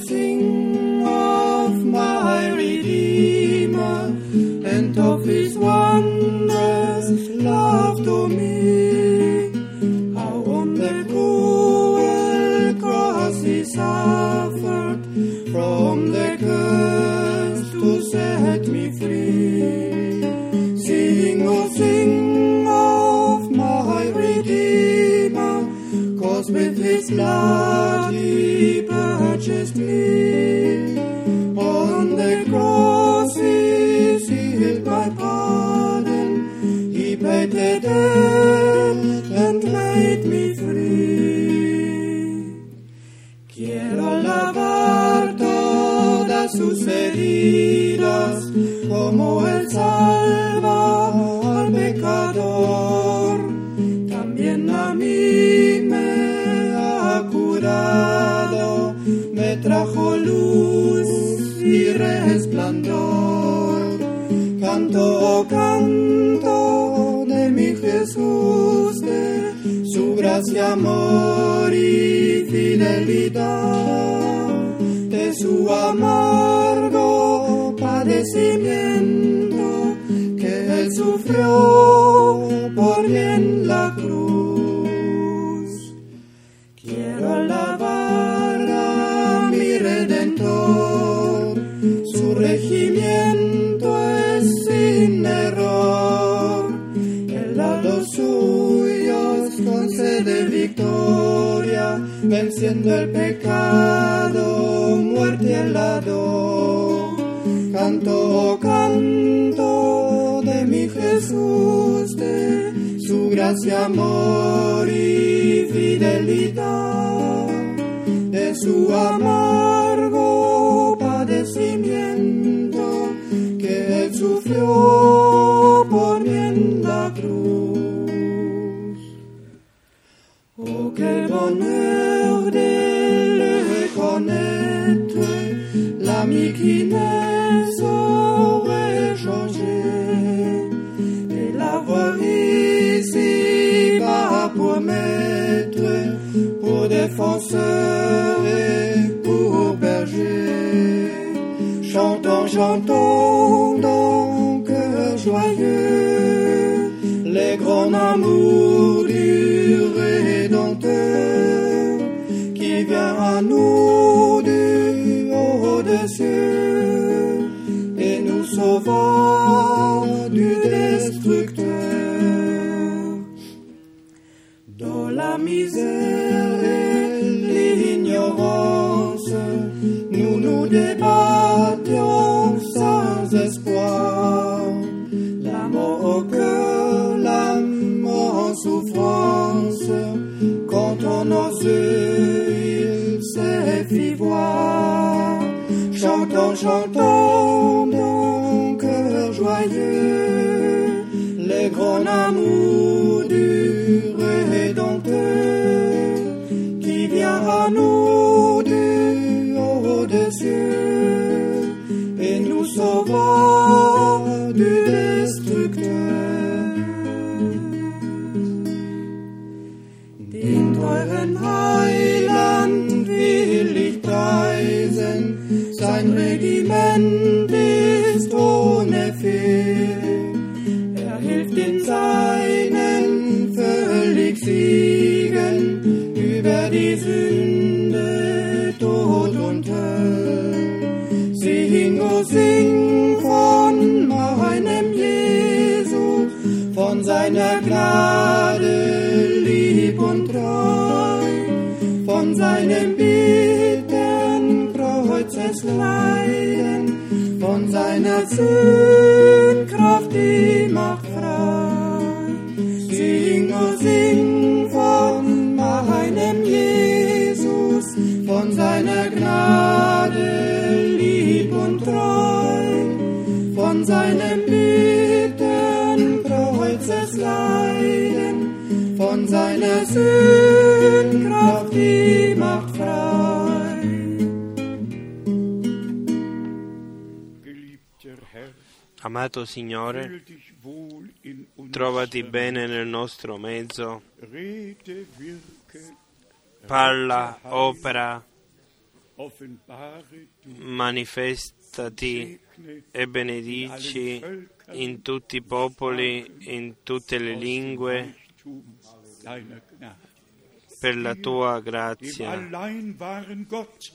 Sing. Su gracia, amor y fidelidad, de su amargo padecimiento que él sufrió el pecado, muerte el lado. Canto, canto de mi Jesús, de su gracia, amor y fidelidad, de su amargo padecimiento que él sufrió por mí en la cruz. Oh, quel bonheur défenseur et pour berger. Chantons, chantons donc joyeux les grands amours du Rédempteur qui vient à nous du haut des cieux et nous sauvant du destructeur. Dans la misère Chantons, chantons, mon cœur joyeux, les grands amours du Rédempteur, qui vient à nous von seinem bittern Kreuzesleiden, von seiner Sündkraft die macht frei. Sing, oh sing von meinem Jesus, von seiner Gnade lieb und treu, von seinem bittern Kreuzesleiden, von seiner Sündkraft Amato Signore, trovati bene nel nostro mezzo, parla, opera manifestati e benedici in tutti i popoli, in tutte le lingue, per la tua grazia.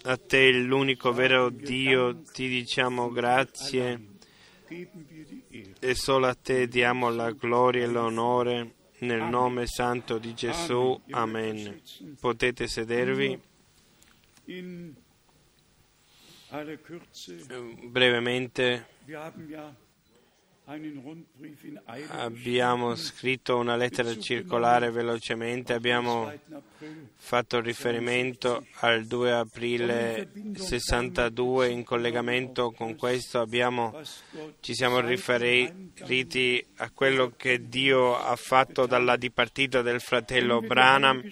A te, l'unico vero Dio, ti diciamo grazie e solo a te diamo la gloria e l'onore nel nome santo di Gesù. Amen. Potete sedervi. Brevemente abbiamo scritto una lettera circolare velocemente, abbiamo 2. April fatto riferimento al 2 aprile 62 in collegamento con questo abbiamo ci siamo riferiti a quello che Dio ha fatto dalla dipartita del fratello Branham.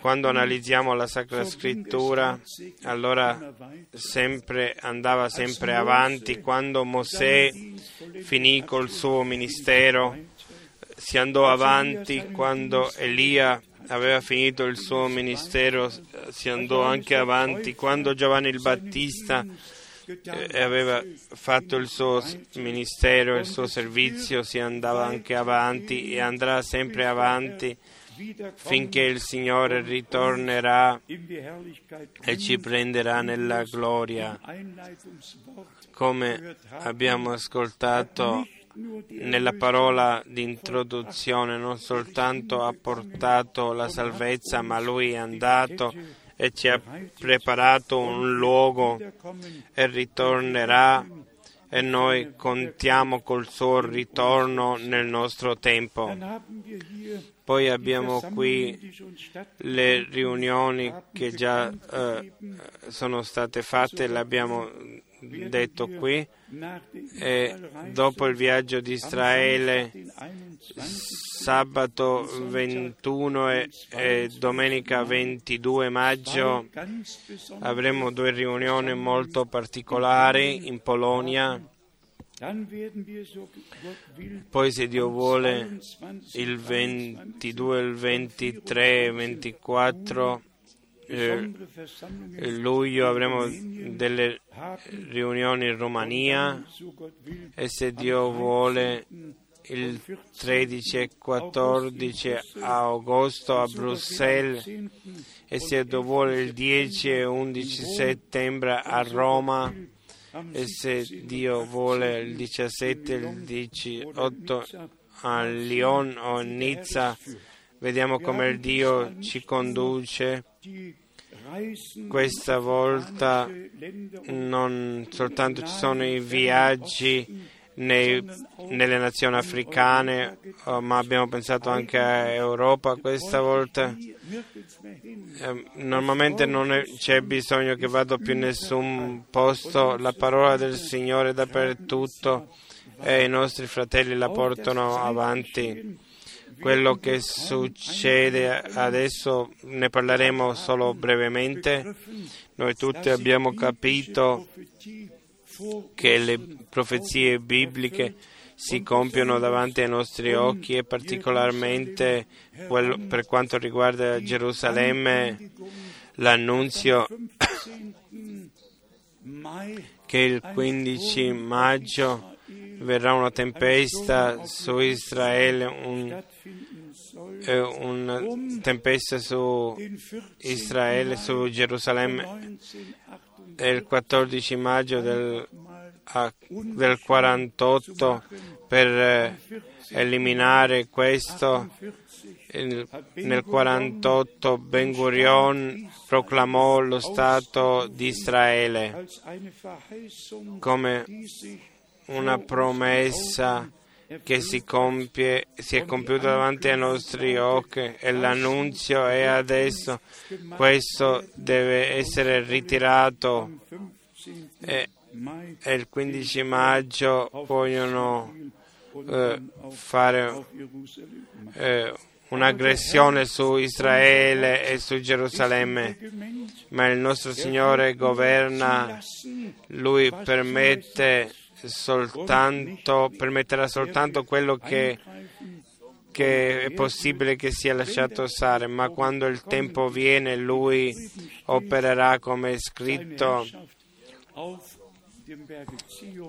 Quando analizziamo la Sacra Scrittura, allora sempre andava sempre avanti. Quando Mosè finì col suo ministero, si andò avanti. Quando Elia aveva finito il suo ministero, si andò anche avanti. Quando Giovanni il Battista eh, aveva fatto il suo ministero, il suo servizio, si andava anche avanti e andrà sempre avanti finché il Signore ritornerà e ci prenderà nella gloria. Come abbiamo ascoltato nella parola di introduzione, non soltanto ha portato la salvezza, ma Lui è andato e ci ha preparato un luogo e ritornerà e noi contiamo col suo ritorno nel nostro tempo. Poi abbiamo qui le riunioni che già eh, sono state fatte, l'abbiamo detto qui, e dopo il viaggio di Israele, sabato 21 e, e domenica 22 maggio, avremo due riunioni molto particolari in Polonia. Poi, se Dio vuole, il 22, il 23 e 24 eh, luglio avremo delle riunioni in Romania e se Dio vuole il 13 e 14 agosto a Bruxelles e se Dio vuole il 10 e 11 settembre a Roma e se Dio vuole il 17 e il 18 a Lyon o Nizza vediamo come il Dio ci conduce questa volta non soltanto ci sono i viaggi nei, nelle nazioni africane, oh, ma abbiamo pensato anche a Europa questa volta. Eh, normalmente non è, c'è bisogno che vado più in nessun posto, la parola del Signore è dappertutto e i nostri fratelli la portano avanti. Quello che succede adesso ne parleremo solo brevemente. Noi tutti abbiamo capito che le profezie bibliche si compiono davanti ai nostri occhi e particolarmente per quanto riguarda Gerusalemme l'annunzio che il 15 maggio verrà una tempesta su Israele, un, eh, una tempesta su Israele, su Gerusalemme. è il 14 maggio del, del 48 per eh, eliminare questo. Nel 48 Ben Gurion proclamò lo Stato di Israele. come una promessa che si, compie, si è compiuta davanti ai nostri occhi e l'annunzio è adesso. Questo deve essere ritirato e, e il 15 maggio vogliono eh, fare eh, un'aggressione su Israele e su Gerusalemme, ma il nostro Signore governa, Lui permette soltanto, permetterà soltanto quello che, che è possibile che sia lasciato usare, ma quando il tempo viene lui opererà come è scritto,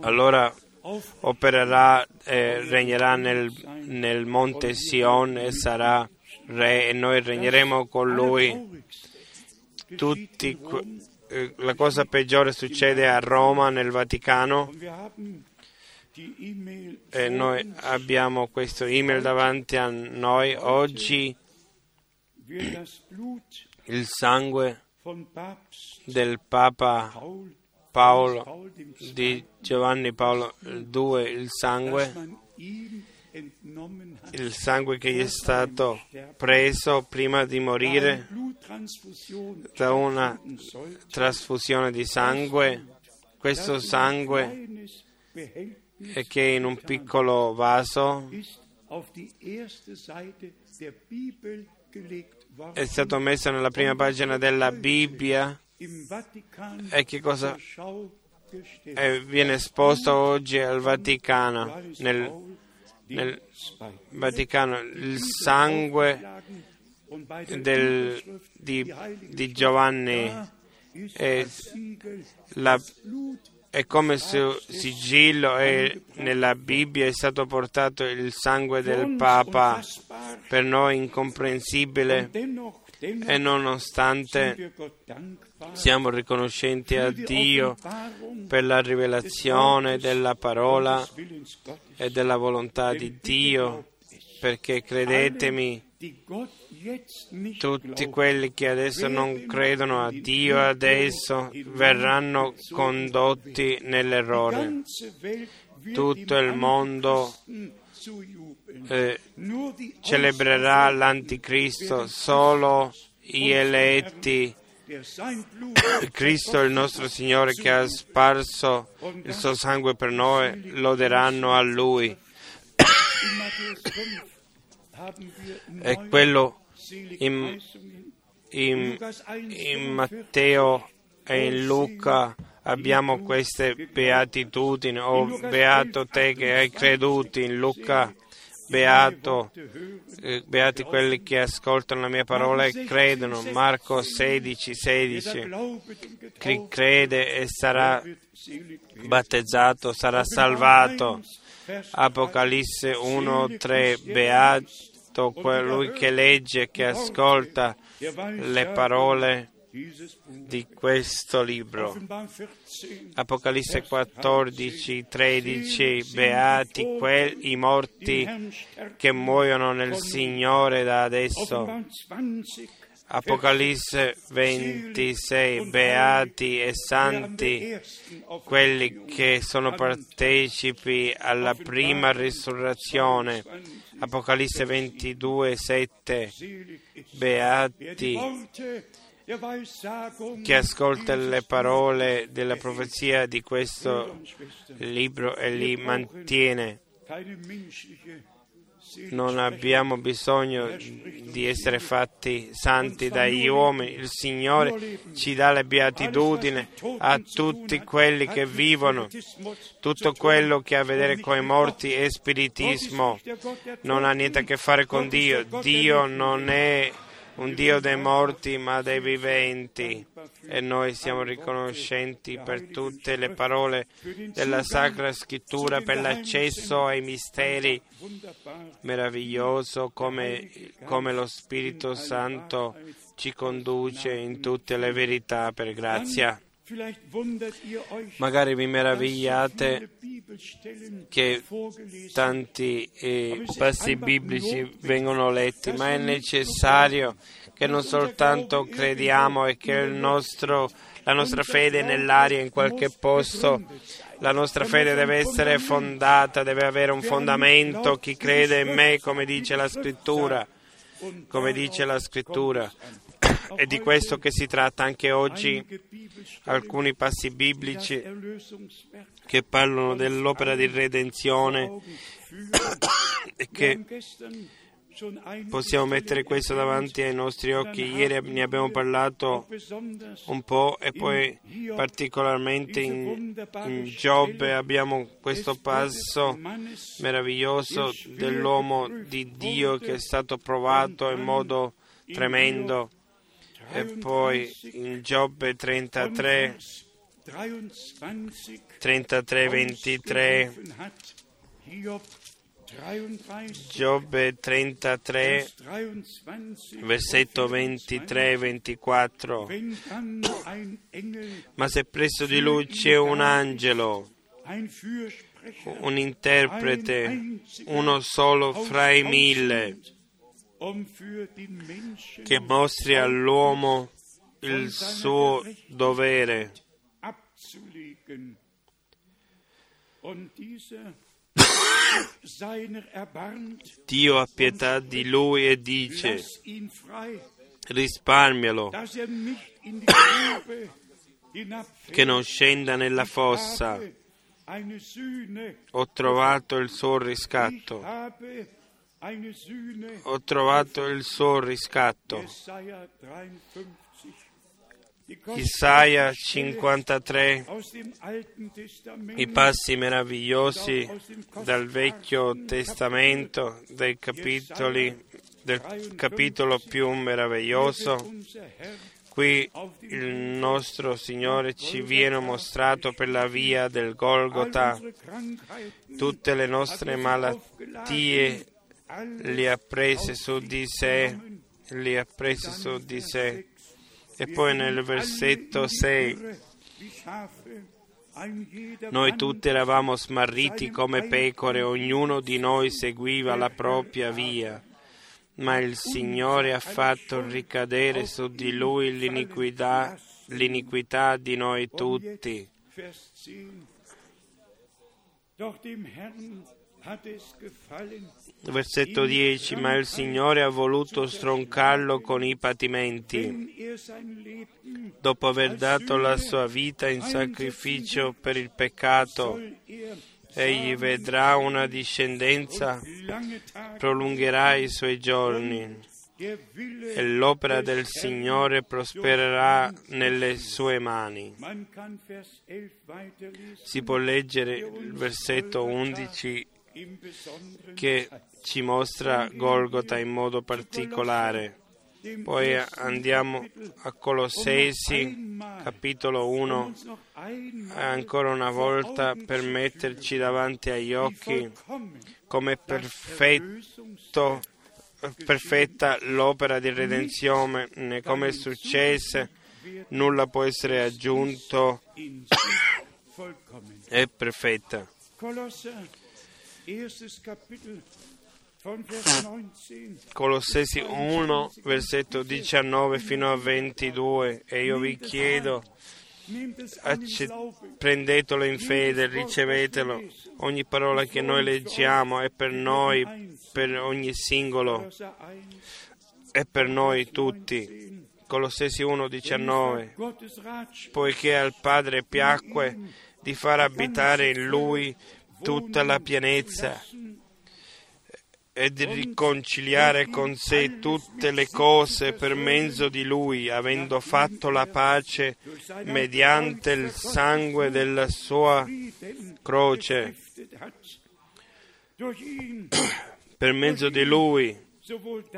allora opererà e regnerà nel, nel monte Sion e sarà re e noi regneremo con lui. Tutti, eh, la cosa peggiore succede a Roma, nel Vaticano, e noi abbiamo questo email davanti a noi. Oggi il sangue del Papa Paolo, di Giovanni Paolo II, il sangue, il sangue che gli è stato preso prima di morire da una trasfusione di sangue, questo sangue è che in un piccolo vaso è stato messo nella prima pagina della Bibbia. E che cosa viene esposto oggi al Vaticano, nel, nel Vaticano, il sangue del, di, di, Giovanni è, la, è come se sigillo e nella Bibbia è stato portato il sangue del Papa, per noi incomprensibile e nonostante siamo riconoscenti a Dio per la rivelazione della parola e della volontà di Dio, perché credetemi, tutti quelli che adesso non credono a Dio adesso verranno condotti nell'errore. Tutto il mondo eh, celebrerà l'anticristo, solo gli eletti. Cristo, il nostro Signore, che ha sparso il suo sangue per noi, loderanno a Lui. E quello in, in, in Matteo e in Luca abbiamo queste beatitudini, o oh, beato te che hai creduto in Luca, beato, eh, beati quelli che ascoltano la mia parola e credono, Marco 16, 16, chi crede e sarà battezzato, sarà salvato, Apocalisse 1, 3, beato colui che legge che ascolta le parole di questo libro. Apocalisse 14, 13, beati quelli, i morti che muoiono nel Signore da adesso. Apocalisse 26, beati e santi quelli che sono partecipi alla prima risurrezione. Apocalisse 22, 7, beati che ascolta le parole della profezia di questo libro e li mantiene. Non abbiamo bisogno di essere fatti santi dagli uomini. Il Signore ci dà la beatitudine a tutti quelli che vivono. Tutto quello che ha a vedere con i morti è spiritismo. Non ha niente a che fare con Dio. Dio non è un Dio dei morti ma dei viventi e noi siamo riconoscenti per tutte le parole della Sacra Scrittura, per l'accesso ai misteri meraviglioso come, come lo Spirito Santo ci conduce in tutte le verità per grazia. Magari vi meravigliate che tanti eh, passi biblici vengono letti, ma è necessario che non soltanto crediamo e che nostro, la nostra fede è nell'aria in qualche posto, la nostra fede deve essere fondata, deve avere un fondamento. Chi crede in me, come dice la scrittura, come dice la scrittura, è di questo che si tratta anche oggi. Alcuni passi biblici che parlano dell'opera di redenzione e che possiamo mettere questo davanti ai nostri occhi. Ieri ne abbiamo parlato un po' e poi particolarmente in, in Giobbe abbiamo questo passo meraviglioso dell'uomo di Dio che è stato provato in modo tremendo. E poi in Giobbe 33, 33, 23, Giobbe 33, versetto 23 e 24. Ma se presso di lui c'è un angelo, un interprete, uno solo fra i mille, che mostri all'uomo il suo dovere. Dio ha pietà di lui e dice, risparmialo, che non scenda nella fossa. Ho trovato il suo riscatto. Ho trovato il suo riscatto. Isaia 53, i passi meravigliosi dal Vecchio Testamento, dei capitoli, del capitolo più meraviglioso. Qui il nostro Signore ci viene mostrato per la via del Golgota tutte le nostre malattie le ha prese su di sé, le ha prese su di sé. E poi nel versetto 6, noi tutti eravamo smarriti come pecore, ognuno di noi seguiva la propria via, ma il Signore ha fatto ricadere su di lui l'iniquità, l'iniquità di noi tutti. Versetto 10, ma il Signore ha voluto stroncarlo con i patimenti. Dopo aver dato la sua vita in sacrificio per il peccato, egli vedrà una discendenza, prolungherà i suoi giorni e l'opera del Signore prospererà nelle sue mani. Si può leggere il versetto 11 che ci mostra Golgota in modo particolare. Poi andiamo a Colossesi, capitolo 1, ancora una volta per metterci davanti agli occhi come perfetto, perfetta l'opera di redenzione, come successe, nulla può essere aggiunto, è perfetta. Colossesi 1, versetto 19 fino a 22, e io vi chiedo, prendetelo in fede, ricevetelo. Ogni parola che noi leggiamo è per noi, per ogni singolo, è per noi tutti. Colossesi 1, 19, poiché al Padre piacque di far abitare in Lui tutta la pienezza e di riconciliare con sé tutte le cose per mezzo di Lui, avendo fatto la pace mediante il sangue della sua croce. Per mezzo di Lui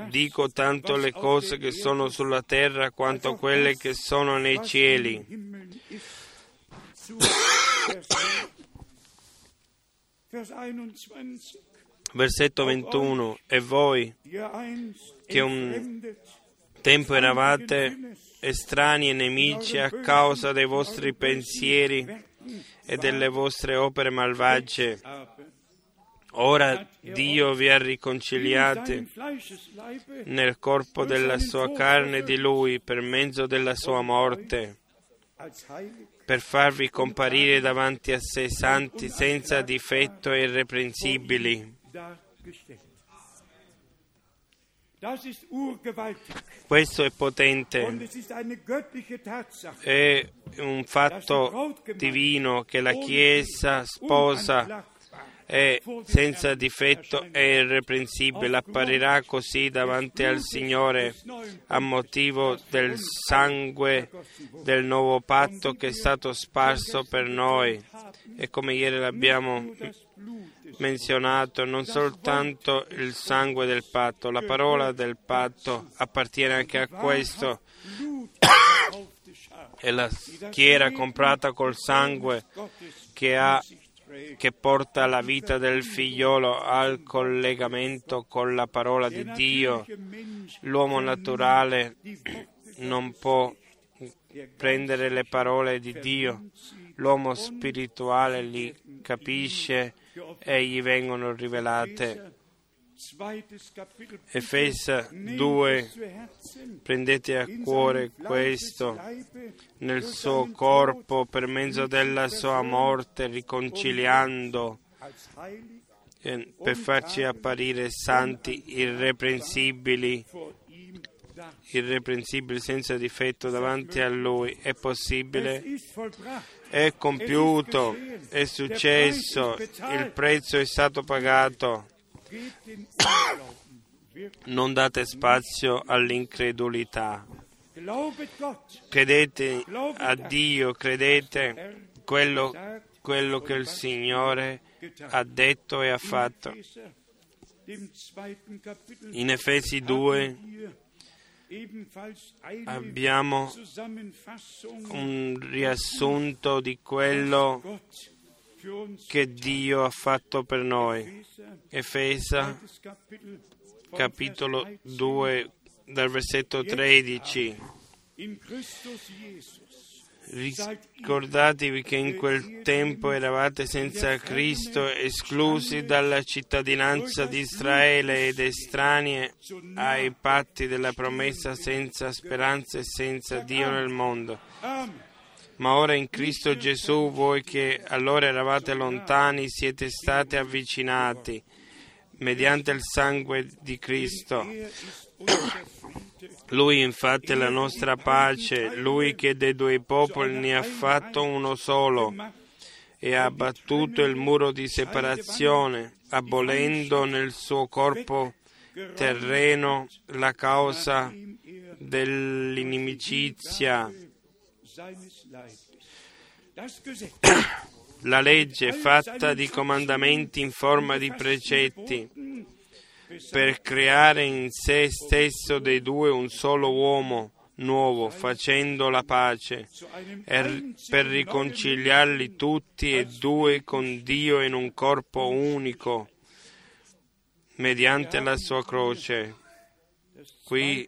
dico tanto le cose che sono sulla terra quanto quelle che sono nei cieli. Versetto 21. E voi, che un tempo eravate estranei e nemici a causa dei vostri pensieri e delle vostre opere malvagie, ora Dio vi ha riconciliati nel corpo della sua carne di Lui per mezzo della sua morte per farvi comparire davanti a sé santi senza difetto e irreprensibili. Questo è potente, è un fatto divino che la Chiesa sposa è senza difetto e irreprensibile, apparirà così davanti al Signore a motivo del sangue del nuovo patto che è stato sparso per noi. E come ieri l'abbiamo menzionato, non soltanto il sangue del patto, la parola del patto appartiene anche a questo. È la schiera comprata col sangue che ha che porta la vita del figliolo al collegamento con la parola di Dio. L'uomo naturale non può prendere le parole di Dio, l'uomo spirituale li capisce e gli vengono rivelate. Efesa 2, prendete a cuore questo. Nel suo corpo per mezzo della sua morte, riconciliando. eh, per farci apparire santi, irreprensibili, irreprensibili senza difetto davanti a Lui. È possibile? È compiuto, è successo, il prezzo è stato pagato. Non date spazio all'incredulità. Credete a Dio, credete quello, quello che il Signore ha detto e ha fatto. In Efesi 2 abbiamo un riassunto di quello che Dio ha fatto per noi. Efesa capitolo 2 dal versetto 13. Ricordatevi che in quel tempo eravate senza Cristo, esclusi dalla cittadinanza di Israele ed estranei ai patti della promessa, senza speranza e senza Dio nel mondo. Ma ora in Cristo Gesù, voi che allora eravate lontani, siete stati avvicinati mediante il sangue di Cristo. Lui infatti è la nostra pace, lui che dei due popoli ne ha fatto uno solo e ha abbattuto il muro di separazione, abolendo nel suo corpo terreno la causa dell'inimicizia. La legge fatta di comandamenti in forma di precetti per creare in sé stesso dei due un solo uomo nuovo, facendo la pace, e per riconciliarli tutti e due con Dio in un corpo unico, mediante la sua croce. Qui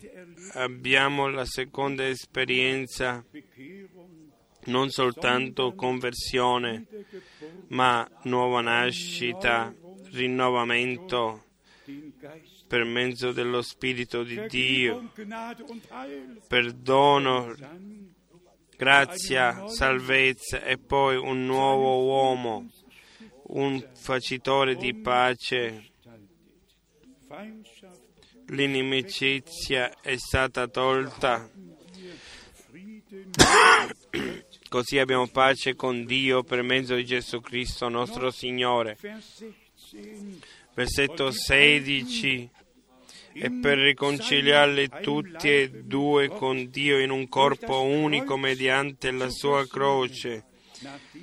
abbiamo la seconda esperienza, non soltanto conversione, ma nuova nascita, rinnovamento per mezzo dello Spirito di Dio, perdono, grazia, salvezza e poi un nuovo uomo, un facitore di pace. L'inimicizia è stata tolta. Così abbiamo pace con Dio per mezzo di Gesù Cristo nostro Signore. Versetto 16 e per riconciliarli tutti e due con Dio in un corpo unico mediante la sua croce,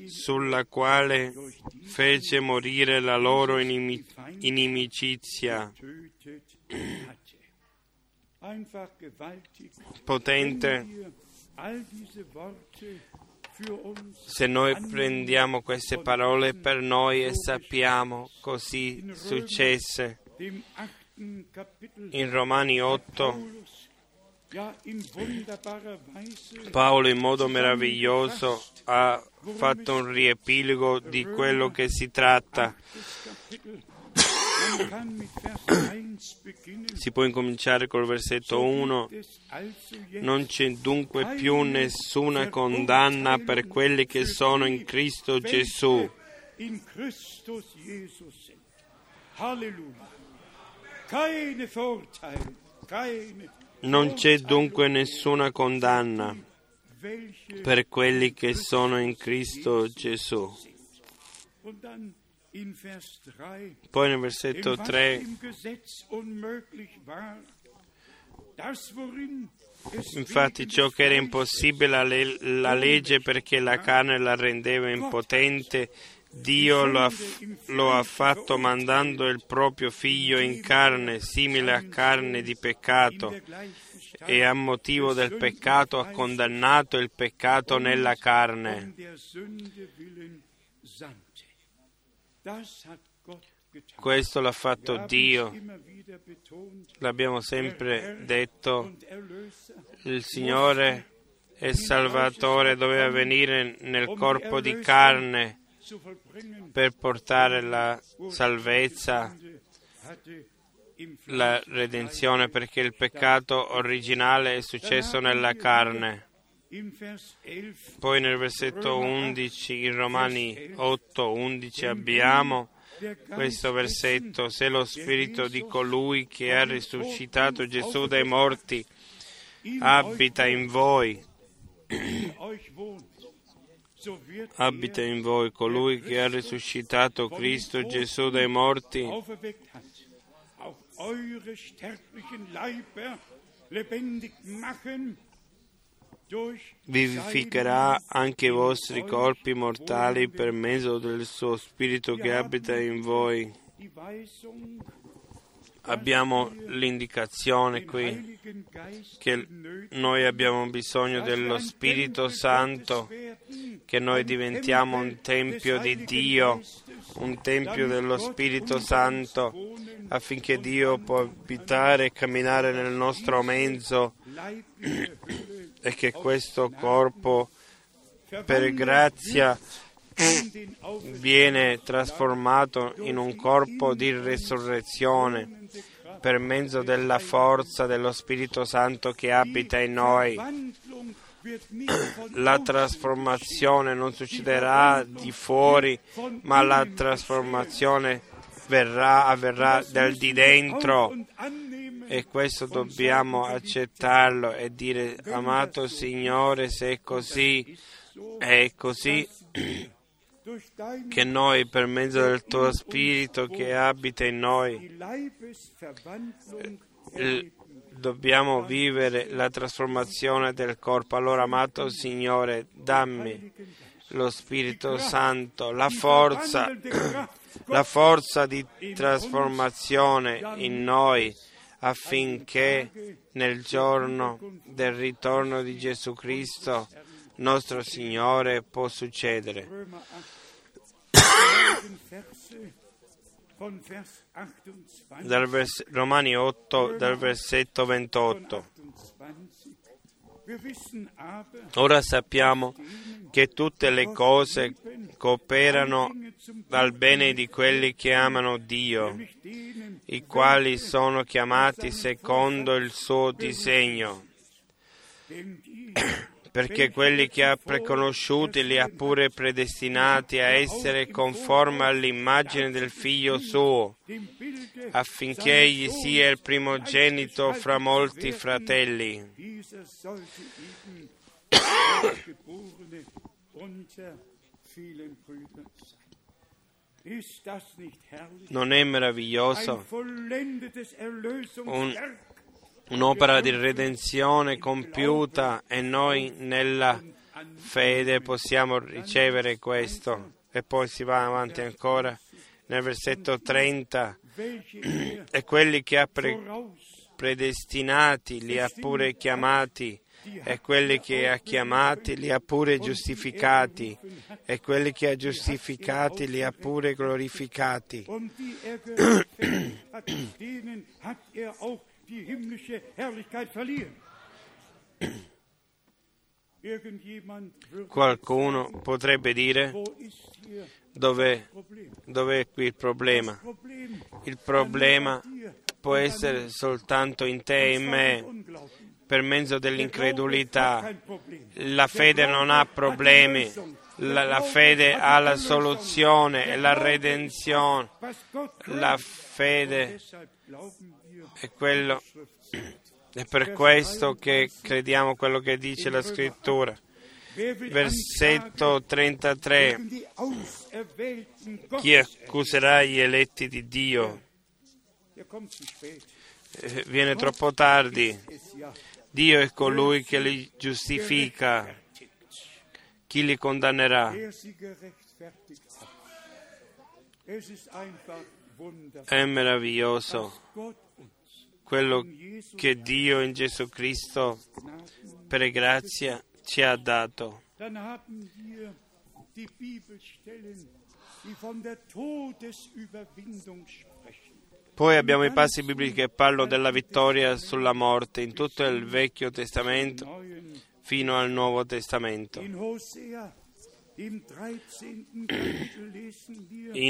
sulla quale fece morire la loro inimicizia. Potente. Se noi prendiamo queste parole per noi e sappiamo così successe in Romani 8 Paolo in modo meraviglioso ha fatto un riepilogo di quello che si tratta. Si può incominciare col versetto 1. Non c'è dunque più nessuna condanna per quelli che sono in Cristo Gesù. Non c'è dunque nessuna condanna per quelli che sono in Cristo Gesù. Poi nel versetto 3 Infatti ciò che era impossibile la legge perché la carne la rendeva impotente, Dio lo ha, lo ha, fatto mandando il proprio figlio in carne, simile a carne di peccato, e a motivo del peccato ha condannato il peccato nella carne. Questo l'ha fatto Dio. L'abbiamo sempre detto. Il Signore e Salvatore doveva venire nel corpo di carne per portare la salvezza, la redenzione, perché il peccato originale è successo nella carne. Poi nel versetto 11, in Romani 8, 11 abbiamo questo versetto, se lo spirito di colui che ha risuscitato Gesù dai morti abita in voi, abita in voi colui che ha risuscitato Cristo Gesù dai morti, vivificherà anche i vostri corpi mortali per mezzo del suo Spirito che abita in voi. Abbiamo l'indicazione qui che noi abbiamo bisogno dello Spirito Santo, che noi diventiamo un tempio di Dio, un tempio dello Spirito Santo, affinché Dio possa abitare e camminare nel nostro mezzo e che questo corpo per grazia viene trasformato in un corpo di resurrezione per mezzo della forza dello Spirito Santo che abita in noi. La trasformazione non succederà di fuori, ma la trasformazione verrà, avverrà dal di dentro e questo dobbiamo accettarlo e dire amato Signore se è così è così che noi per mezzo del tuo spirito che abita in noi dobbiamo vivere la trasformazione del corpo. Allora amato Signore dammi lo Spirito Santo la forza la forza di trasformazione in noi affinché nel giorno del ritorno di Gesù Cristo nostro Signore può succedere. Dal vers- Romani 8, dal versetto 28. Ora sappiamo che tutte le cose cooperano al bene di quelli che amano Dio, i quali sono chiamati secondo il suo disegno. Perché quelli che ha preconosciuti li ha pure predestinati a essere conformi all'immagine del figlio suo, affinché egli sia il primogenito fra molti fratelli. Non è meraviglioso Un, un'opera di redenzione compiuta e noi nella fede possiamo ricevere questo. E poi si va avanti ancora nel versetto 30. E quelli che ha pre- predestinati li ha pure chiamati e quelli che ha chiamati li ha pure giustificati e quelli che ha giustificati li ha pure glorificati. Qualcuno potrebbe dire dov'è, dov'è qui il problema? Il problema può essere soltanto in te e in me. per mezzo dell'incredulità. La fede non ha problemi, la, la fede ha la soluzione e la redenzione. La fede è quello. È per questo che crediamo quello che dice la scrittura. versetto 33. Chi accuserà gli eletti di Dio? Eh, viene troppo tardi. Dio è colui che li giustifica. Chi li condannerà? È meraviglioso quello che Dio in Gesù Cristo per grazia ci ha dato. Poi abbiamo i passi biblici che parlano della vittoria sulla morte in tutto il Vecchio Testamento fino al Nuovo Testamento. In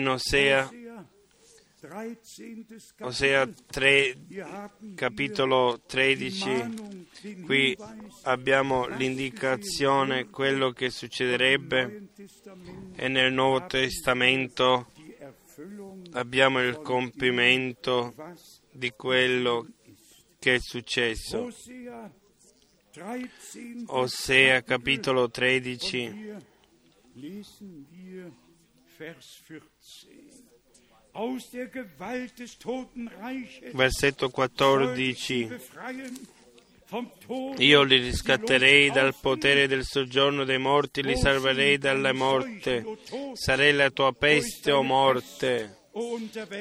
Osea Osea 3, capitolo 13, qui abbiamo l'indicazione, quello che succederebbe. E nel Nuovo Testamento abbiamo il compimento di quello che è successo. Osea capitolo 13, versetto 14. Io li riscatterei dal potere del soggiorno dei morti, li salverei dalla morte. Sarei la tua peste o morte.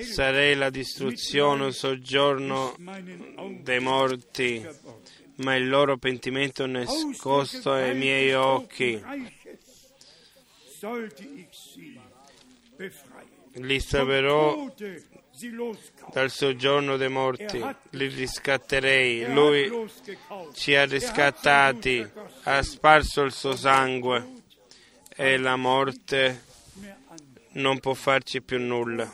Sarei la distruzione o soggiorno dei morti, ma il loro pentimento è nascosto ai miei occhi li salverò dal soggiorno dei morti, li riscatterei. Lui ci ha riscattati, ha sparso il suo sangue. E la morte non può farci più nulla.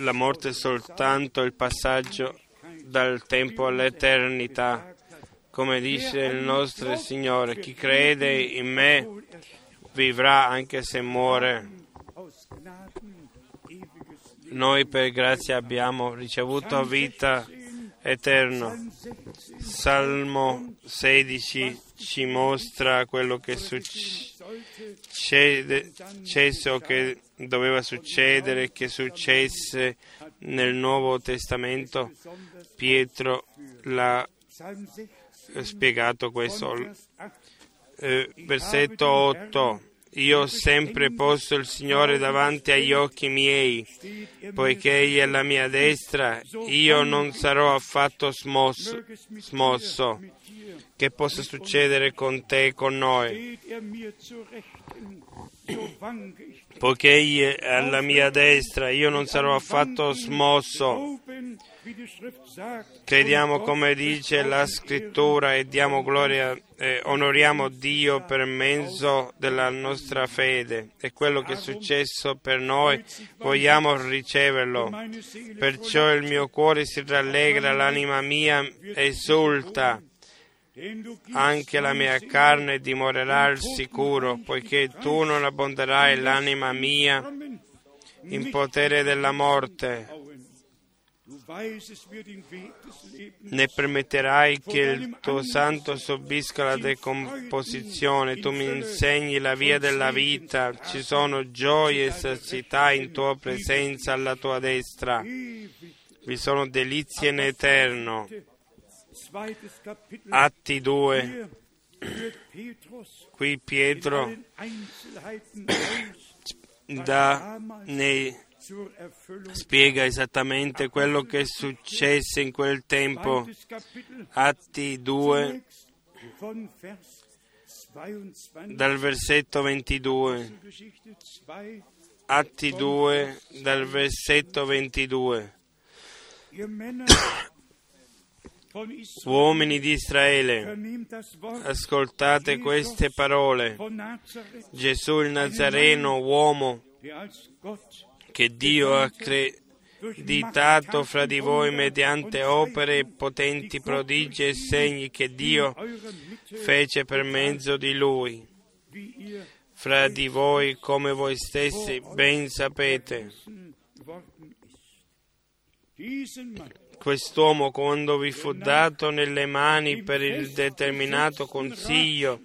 La morte è soltanto il passaggio dal tempo all'eternità. Come dice il nostro Signore, chi crede in me vivrà anche se muore. Noi per grazia abbiamo ricevuto vita eterna. Salmo 16 ci mostra quello che succede, o che doveva succedere, che successe nel Nuovo Testamento. Pietro l'ha spiegato questo. Eh, versetto 8. Io ho sempre posto il Signore davanti agli occhi miei, poiché Egli è alla mia destra, io non sarò affatto smosso. smosso. Che possa succedere con te e con noi? Poiché Egli è alla mia destra, io non sarò affatto smosso. Crediamo come dice la scrittura e diamo gloria, eh, onoriamo Dio per mezzo della nostra fede e quello che è successo per noi vogliamo riceverlo. Perciò il mio cuore si rallegra, l'anima mia esulta. Anche la mia carne dimorerà al sicuro, poiché tu non abbonderai l'anima mia in potere della morte né permetterai che il tuo santo sobbisca la decomposizione. Tu mi insegni la via della vita. Ci sono gioie e sazietà in tua presenza alla tua destra. Vi sono delizie in eterno. Atti 2. Qui Pietro dà nei spiega esattamente quello che successe in quel tempo. Atti 2, dal versetto 22. Atti 2, dal versetto 22. Uomini di Israele, ascoltate queste parole. Gesù il Nazareno, uomo che Dio ha accreditato fra di voi mediante opere potenti, prodigi e segni che Dio fece per mezzo di Lui. Fra di voi, come voi stessi ben sapete. Quest'uomo quando vi fu dato nelle mani per il determinato consiglio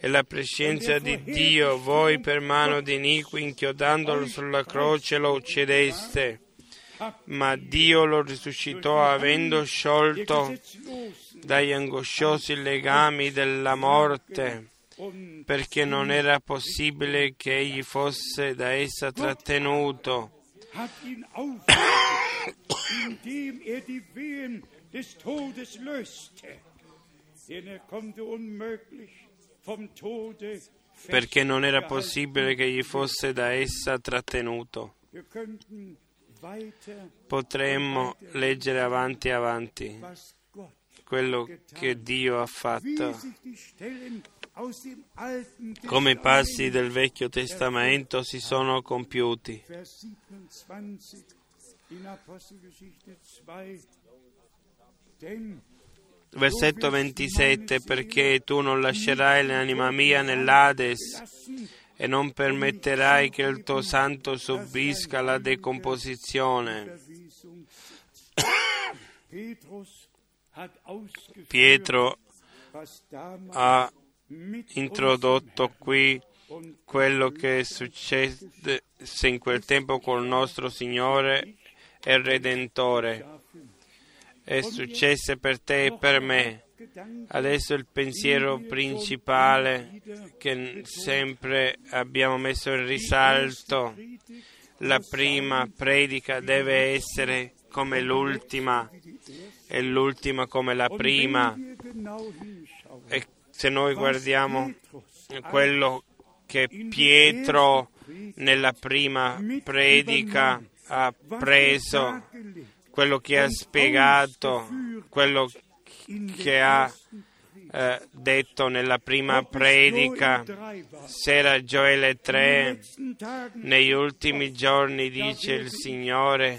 e la prescienza di Dio, voi per mano di iniqui inchiodandolo sulla croce lo uccideste. Ma Dio lo risuscitò avendo sciolto dagli angosciosi legami della morte, perché non era possibile che egli fosse da essa trattenuto. Er er perché non era possibile che gli fosse da essa trattenuto. Potremmo leggere avanti e avanti quello che Dio ha fatto, come i passi del Vecchio Testamento si sono compiuti. Versetto 27, perché tu non lascerai l'anima mia nell'Ades e non permetterai che il tuo santo subisca la decomposizione. Pietro ha introdotto qui quello che successe in quel tempo col nostro Signore e Redentore. È successe per te e per me. Adesso il pensiero principale che sempre abbiamo messo in risalto, la prima predica deve essere come l'ultima e l'ultima come la prima. E se noi guardiamo quello che Pietro nella prima predica ha preso, quello che ha spiegato, quello che ha eh, detto nella prima predica, se era Gioele 3, negli ultimi giorni dice il Signore,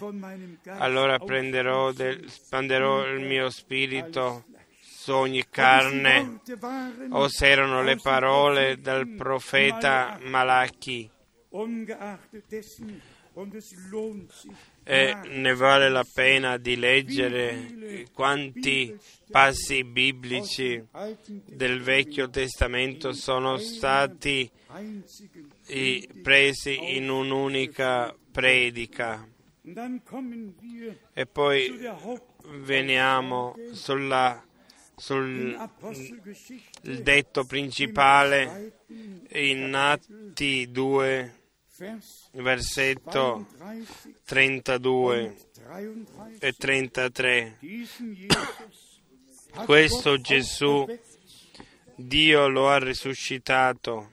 allora prenderò, del, il mio spirito su ogni carne. O se erano le parole del profeta Malachi. E ne vale la pena di leggere quanti passi biblici del Vecchio Testamento sono stati presi in un'unica predica. E poi veniamo sulla, sul detto principale in Atti 2, Vers versetto 32 32 33. e 33. Diesen Jesus hat Questo Gesù. Dio lo ha risuscitato.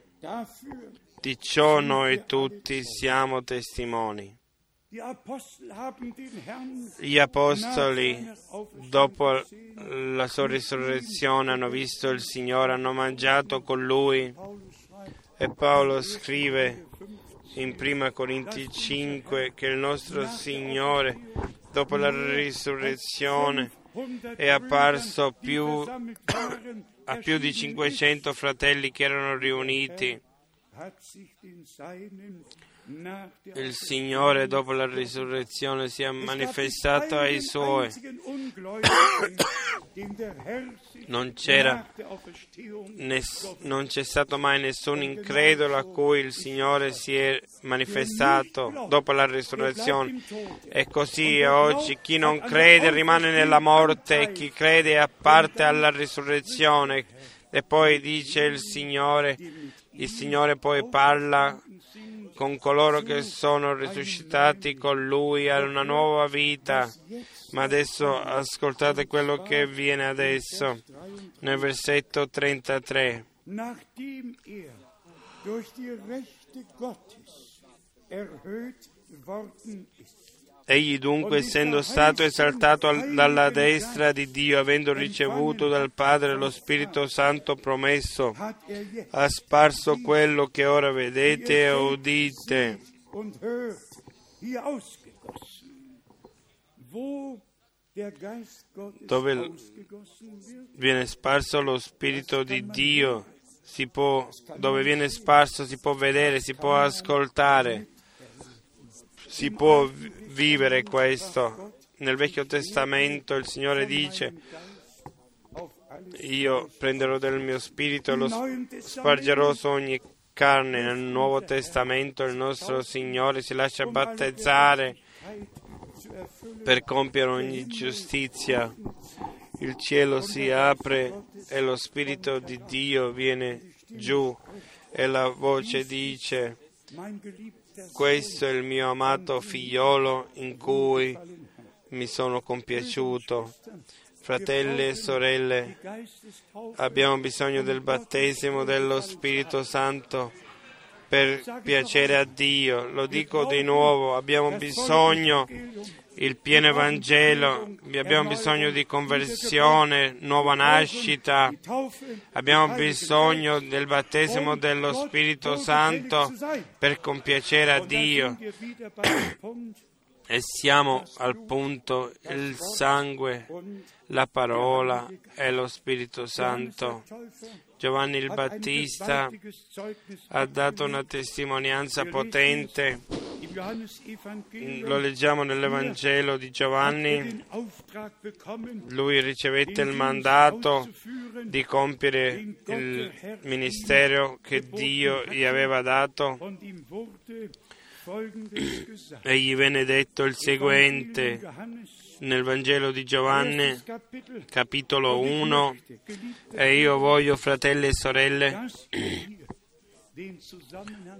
Di ciò noi tutti siamo testimoni. Gli apostoli, dopo la sua risurrezione, hanno visto il Signore, hanno mangiato con lui e Paolo scrive in 1 Corinti 5 che il nostro Signore, dopo la risurrezione, è apparso più a più di 500 fratelli che erano riuniti. Il Signore dopo la risurrezione si è manifestato ai suoi. Non ness- non c'è stato mai nessun incredulo a cui il Signore si è manifestato dopo la risurrezione. E così oggi chi non crede rimane nella morte e chi crede è a parte alla risurrezione. E poi dice il Signore, il Signore poi parla con coloro che sono risuscitati con Lui a una nuova vita. Ma adesso ascoltate quello che avviene adesso nel versetto 33. Nachdem er durch die Rechte Gottes erhöht worden ist, Egli dunque, essendo stato esaltato al- dalla destra di Dio, avendo ricevuto dal Padre lo Spirito Santo promesso, ha sparso quello che ora vedete e udite. Dove Viene sparso lo Spirito di Dio, si può, dove viene sparso si può vedere, si può ascoltare, si può vi- vivere questo Nel Vecchio Testamento il Signore dice, io prenderò del mio spirito e lo spargerò su ogni carne. Nel Nuovo Testamento il nostro Signore si lascia battezzare per compiere ogni giustizia. Il cielo si apre e lo Spirito di Dio viene giù e la voce dice, questo è il mio amato figliolo in cui mi sono compiaciuto. Fratelli e sorelle, abbiamo bisogno del battesimo dello Spirito Santo per piacere a Dio. Lo dico di nuovo, abbiamo bisogno il pieno Evangelo, abbiamo bisogno di conversione, nuova nascita, abbiamo bisogno del battesimo dello Spirito Santo per compiacere a Dio. E siamo al punto il sangue, la parola e lo Spirito Santo. Giovanni il Battista ha dato una testimonianza potente. Lo leggiamo nell'Evangelo di Giovanni. Lui ricevette il mandato di compiere il ministero che Dio gli aveva dato e gli venne detto il seguente nel Vangelo di Giovanni, capitolo 1, e io voglio, fratelli e sorelle,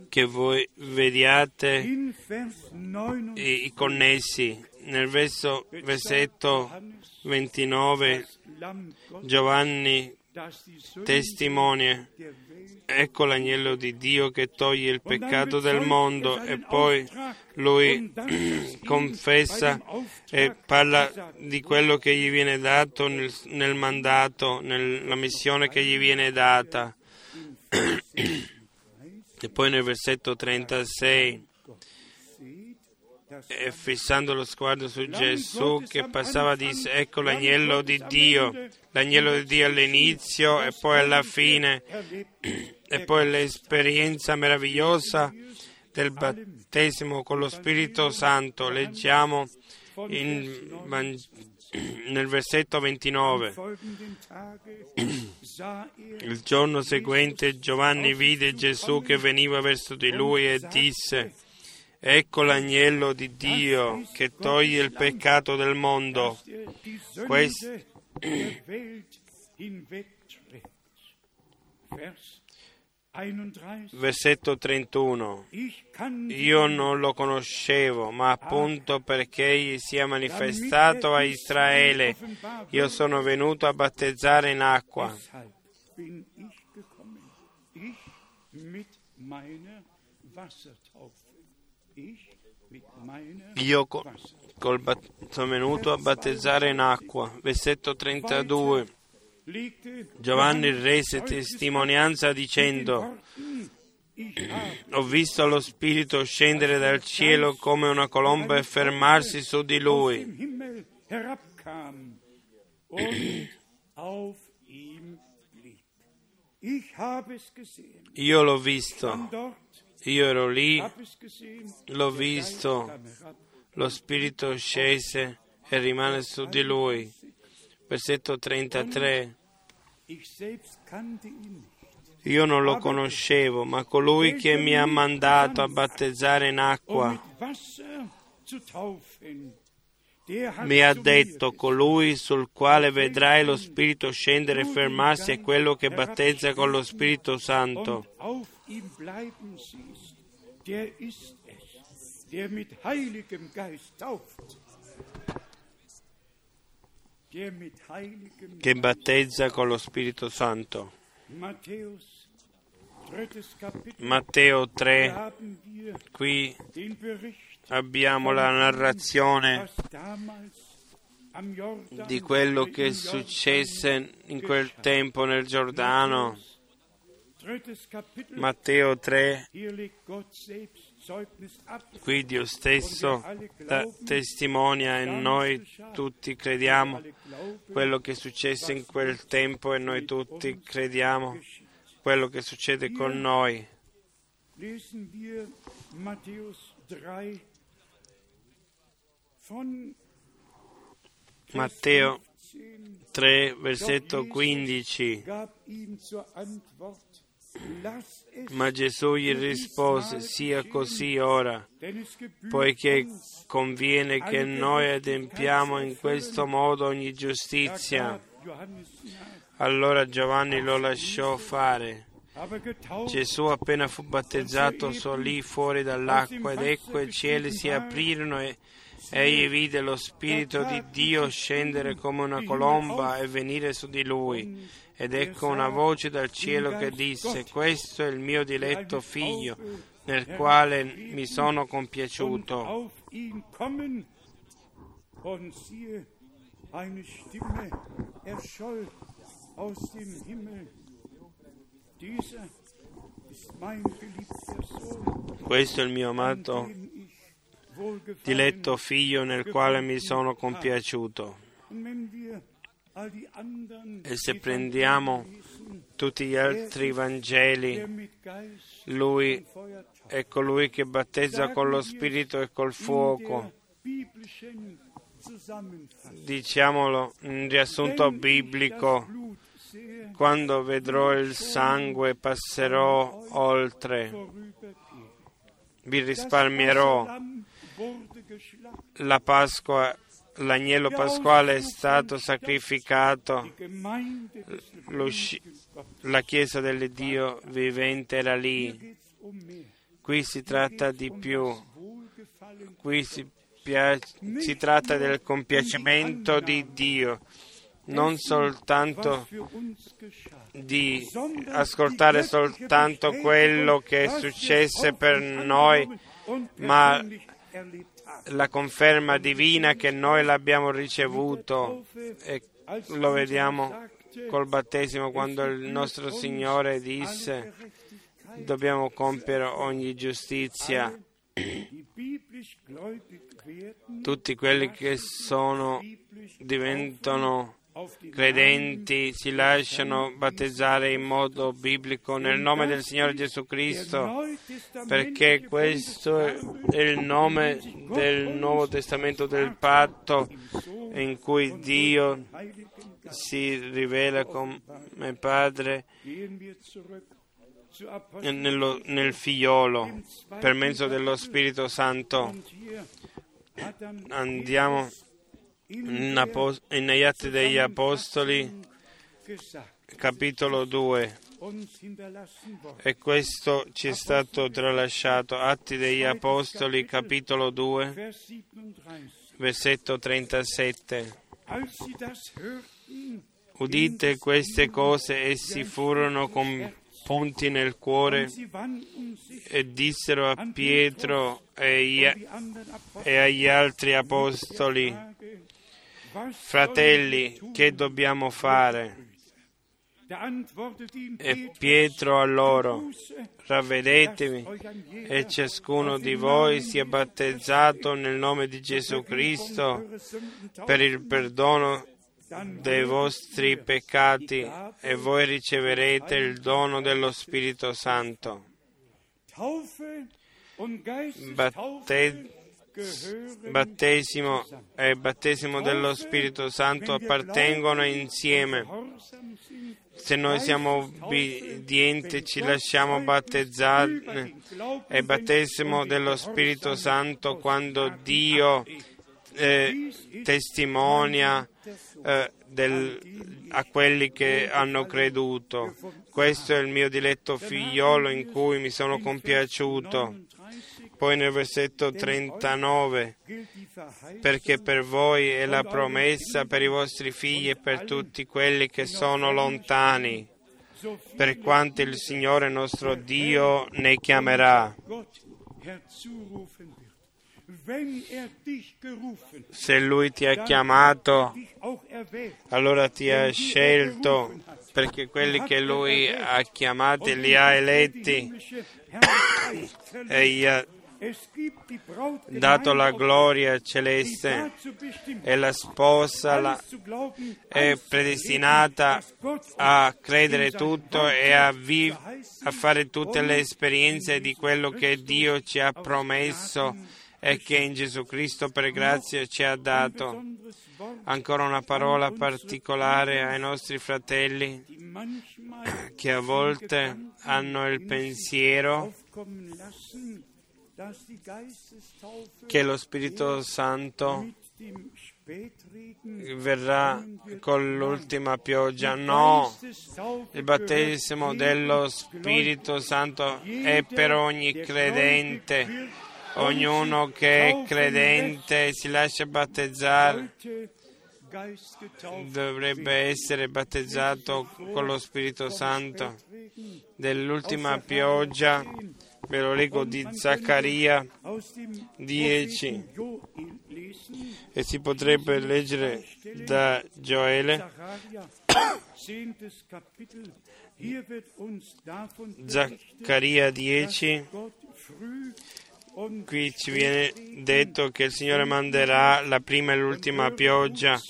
che voi vediate i connessi. Nel verso, versetto 29 Giovanni testimonia ecco l'agnello di Dio che toglie il peccato del mondo e poi lui confessa e parla di quello che gli viene dato nel, nel mandato, nella missione che gli viene data. e poi nel versetto 36 e fissando lo sguardo su Gesù che passava disse ecco l'agnello di Dio l'agnello di Dio all'inizio e poi alla fine. E poi l'esperienza meravigliosa del battesimo con lo Spirito Santo. Leggiamo in, nel versetto 29 il giorno seguente Giovanni vide Gesù che veniva verso di lui e disse Ecco l'agnello di Dio che toglie il peccato del mondo. Questo Versetto 31. Io non lo conoscevo, ma appunto perché egli si è manifestato a Israele, io sono venuto a battezzare in acqua. Io col sono venuto a battezzare in acqua. Versetto 32. Giovanni rese testimonianza dicendo, ho visto lo Spirito scendere dal cielo come una colomba e fermarsi su di lui. Io l'ho visto io ero lì, l'ho visto, lo Spirito scese e rimane su di lui. Versetto 33. Io non lo conoscevo, ma colui che mi ha mandato a battezzare in acqua mi ha detto, colui sul quale vedrai lo Spirito scendere e fermarsi è quello che battezza con lo Spirito Santo che battezza con lo Spirito Santo. Matteo 3, qui abbiamo la narrazione di quello che successe in quel tempo nel Giordano Matteo 3, qui Dio stesso testimonia e noi tutti crediamo. Quello che successe in quel tempo e noi tutti crediamo. quello che succede con noi. Matteo 3, versetto 15. Ma Gesù gli rispose, sia così ora, poiché conviene che noi adempiamo in questo modo ogni giustizia. Allora Giovanni lo lasciò fare. Gesù appena fu battezzato salì fuori dall'acqua ed ecco i cieli si aprirono e egli vide lo Spirito di Dio scendere come una colomba e venire su di lui. Ed ecco una voce dal cielo che disse, questo è il mio diletto figlio, nel quale mi sono compiaciuto. Questo è il mio amato diletto figlio nel quale mi sono compiaciuto. E se prendiamo tutti gli altri Vangeli, lui è colui che battezza con lo Spirito e col fuoco. Diciamolo in riassunto biblico, quando vedrò il sangue passerò oltre, vi risparmierò. La Pasqua l'agnello pasquale è stato sacrificato, la Chiesa dell'Iddio vivente era lì. Qui si tratta di più, qui si, si tratta del compiacimento di Dio, non soltanto di ascoltare soltanto quello che successe per noi, ma la conferma divina che noi l'abbiamo ricevuto e lo vediamo col battesimo quando il nostro Signore disse dobbiamo compiere ogni giustizia. Tutti quelli che sono diventano credenti si lasciano battezzare in modo biblico nel nome del Signore Gesù Cristo, perché questo è il nome del Nuovo Testamento del patto in cui Dio si rivela come Padre nello, nel figliolo per mezzo dello Spirito Santo. Andiamo negli Atti degli Apostoli, capitolo 2. E questo ci è stato tralasciato. Atti degli Apostoli, capitolo 2, versetto 37. Udite queste cose, essi furono compunti nel cuore e dissero a Pietro e agli altri apostoli, Fratelli, che dobbiamo fare? E Pietro a loro, ravvedetevi e ciascuno di voi sia battezzato nel nome di Gesù Cristo per il perdono dei vostri peccati e voi riceverete il dono dello Spirito Santo. Batte- battesimo e il battesimo dello Spirito Santo appartengono insieme. Se noi siamo obbedienti ci lasciamo battezzare e il battesimo dello Spirito Santo quando Dio eh, testimonia eh, del, a quelli che hanno creduto. Questo è il mio diletto figliolo in cui mi sono compiaciuto. Poi nel versetto 39, perché per voi è la promessa per i vostri figli e per tutti quelli che sono lontani, per quanto il Signore nostro Dio ne chiamerà. Se Lui ti ha chiamato, allora ti ha scelto, perché quelli che Lui ha chiamati li ha eletti e gli ha dato la gloria celeste e la sposa la, è predestinata a credere tutto e a, viv- a fare tutte le esperienze di quello che Dio ci ha promesso e che in Gesù Cristo per grazia ci ha dato. Ancora una parola particolare ai nostri fratelli che a volte hanno il pensiero che lo Spirito Santo verrà con l'ultima pioggia. No, il battesimo dello Spirito Santo è per ogni credente. Ognuno che è credente si lascia battezzare dovrebbe essere battezzato con lo Spirito Santo. Dell'ultima pioggia ve lo leggo di Zaccaria 10 e si potrebbe leggere da Gioele. Zaccaria 10 qui ci viene detto che il Signore manderà la prima e l'ultima pioggia.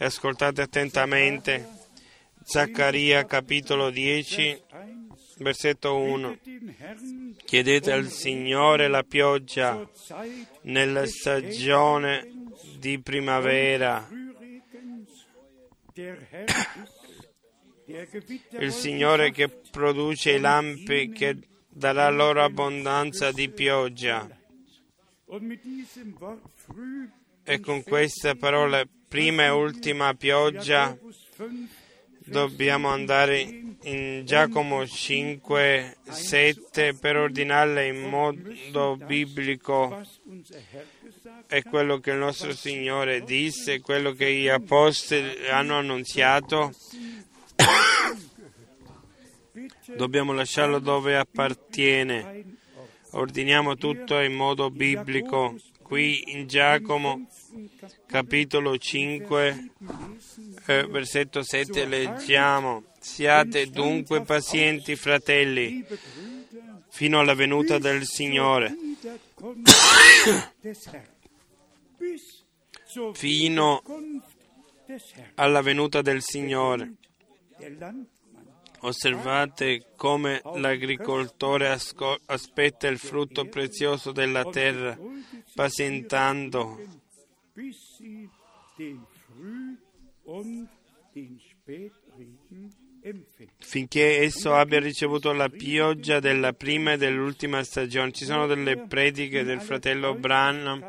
E ascoltate attentamente. Zaccaria capitolo 10 versetto 1 chiedete al Signore la pioggia nella stagione di primavera. Il Signore che produce i lampi che darà loro abbondanza di pioggia. E con queste parole prima e ultima pioggia dobbiamo andare in Giacomo 5, 7 per ordinarle in modo biblico. È quello che il nostro Signore disse, quello che gli apostoli hanno annunziato. Dobbiamo lasciarlo dove appartiene. Ordiniamo tutto in modo biblico. Qui in Giacomo capitolo 5 eh, versetto 7 leggiamo, siate dunque pazienti fratelli fino alla venuta del Signore, fino alla venuta del Signore. Osservate come l'agricoltore asco- aspetta il frutto prezioso della terra, pazientando finché esso abbia ricevuto la pioggia della prima e dell'ultima stagione. Ci sono delle prediche del fratello Branham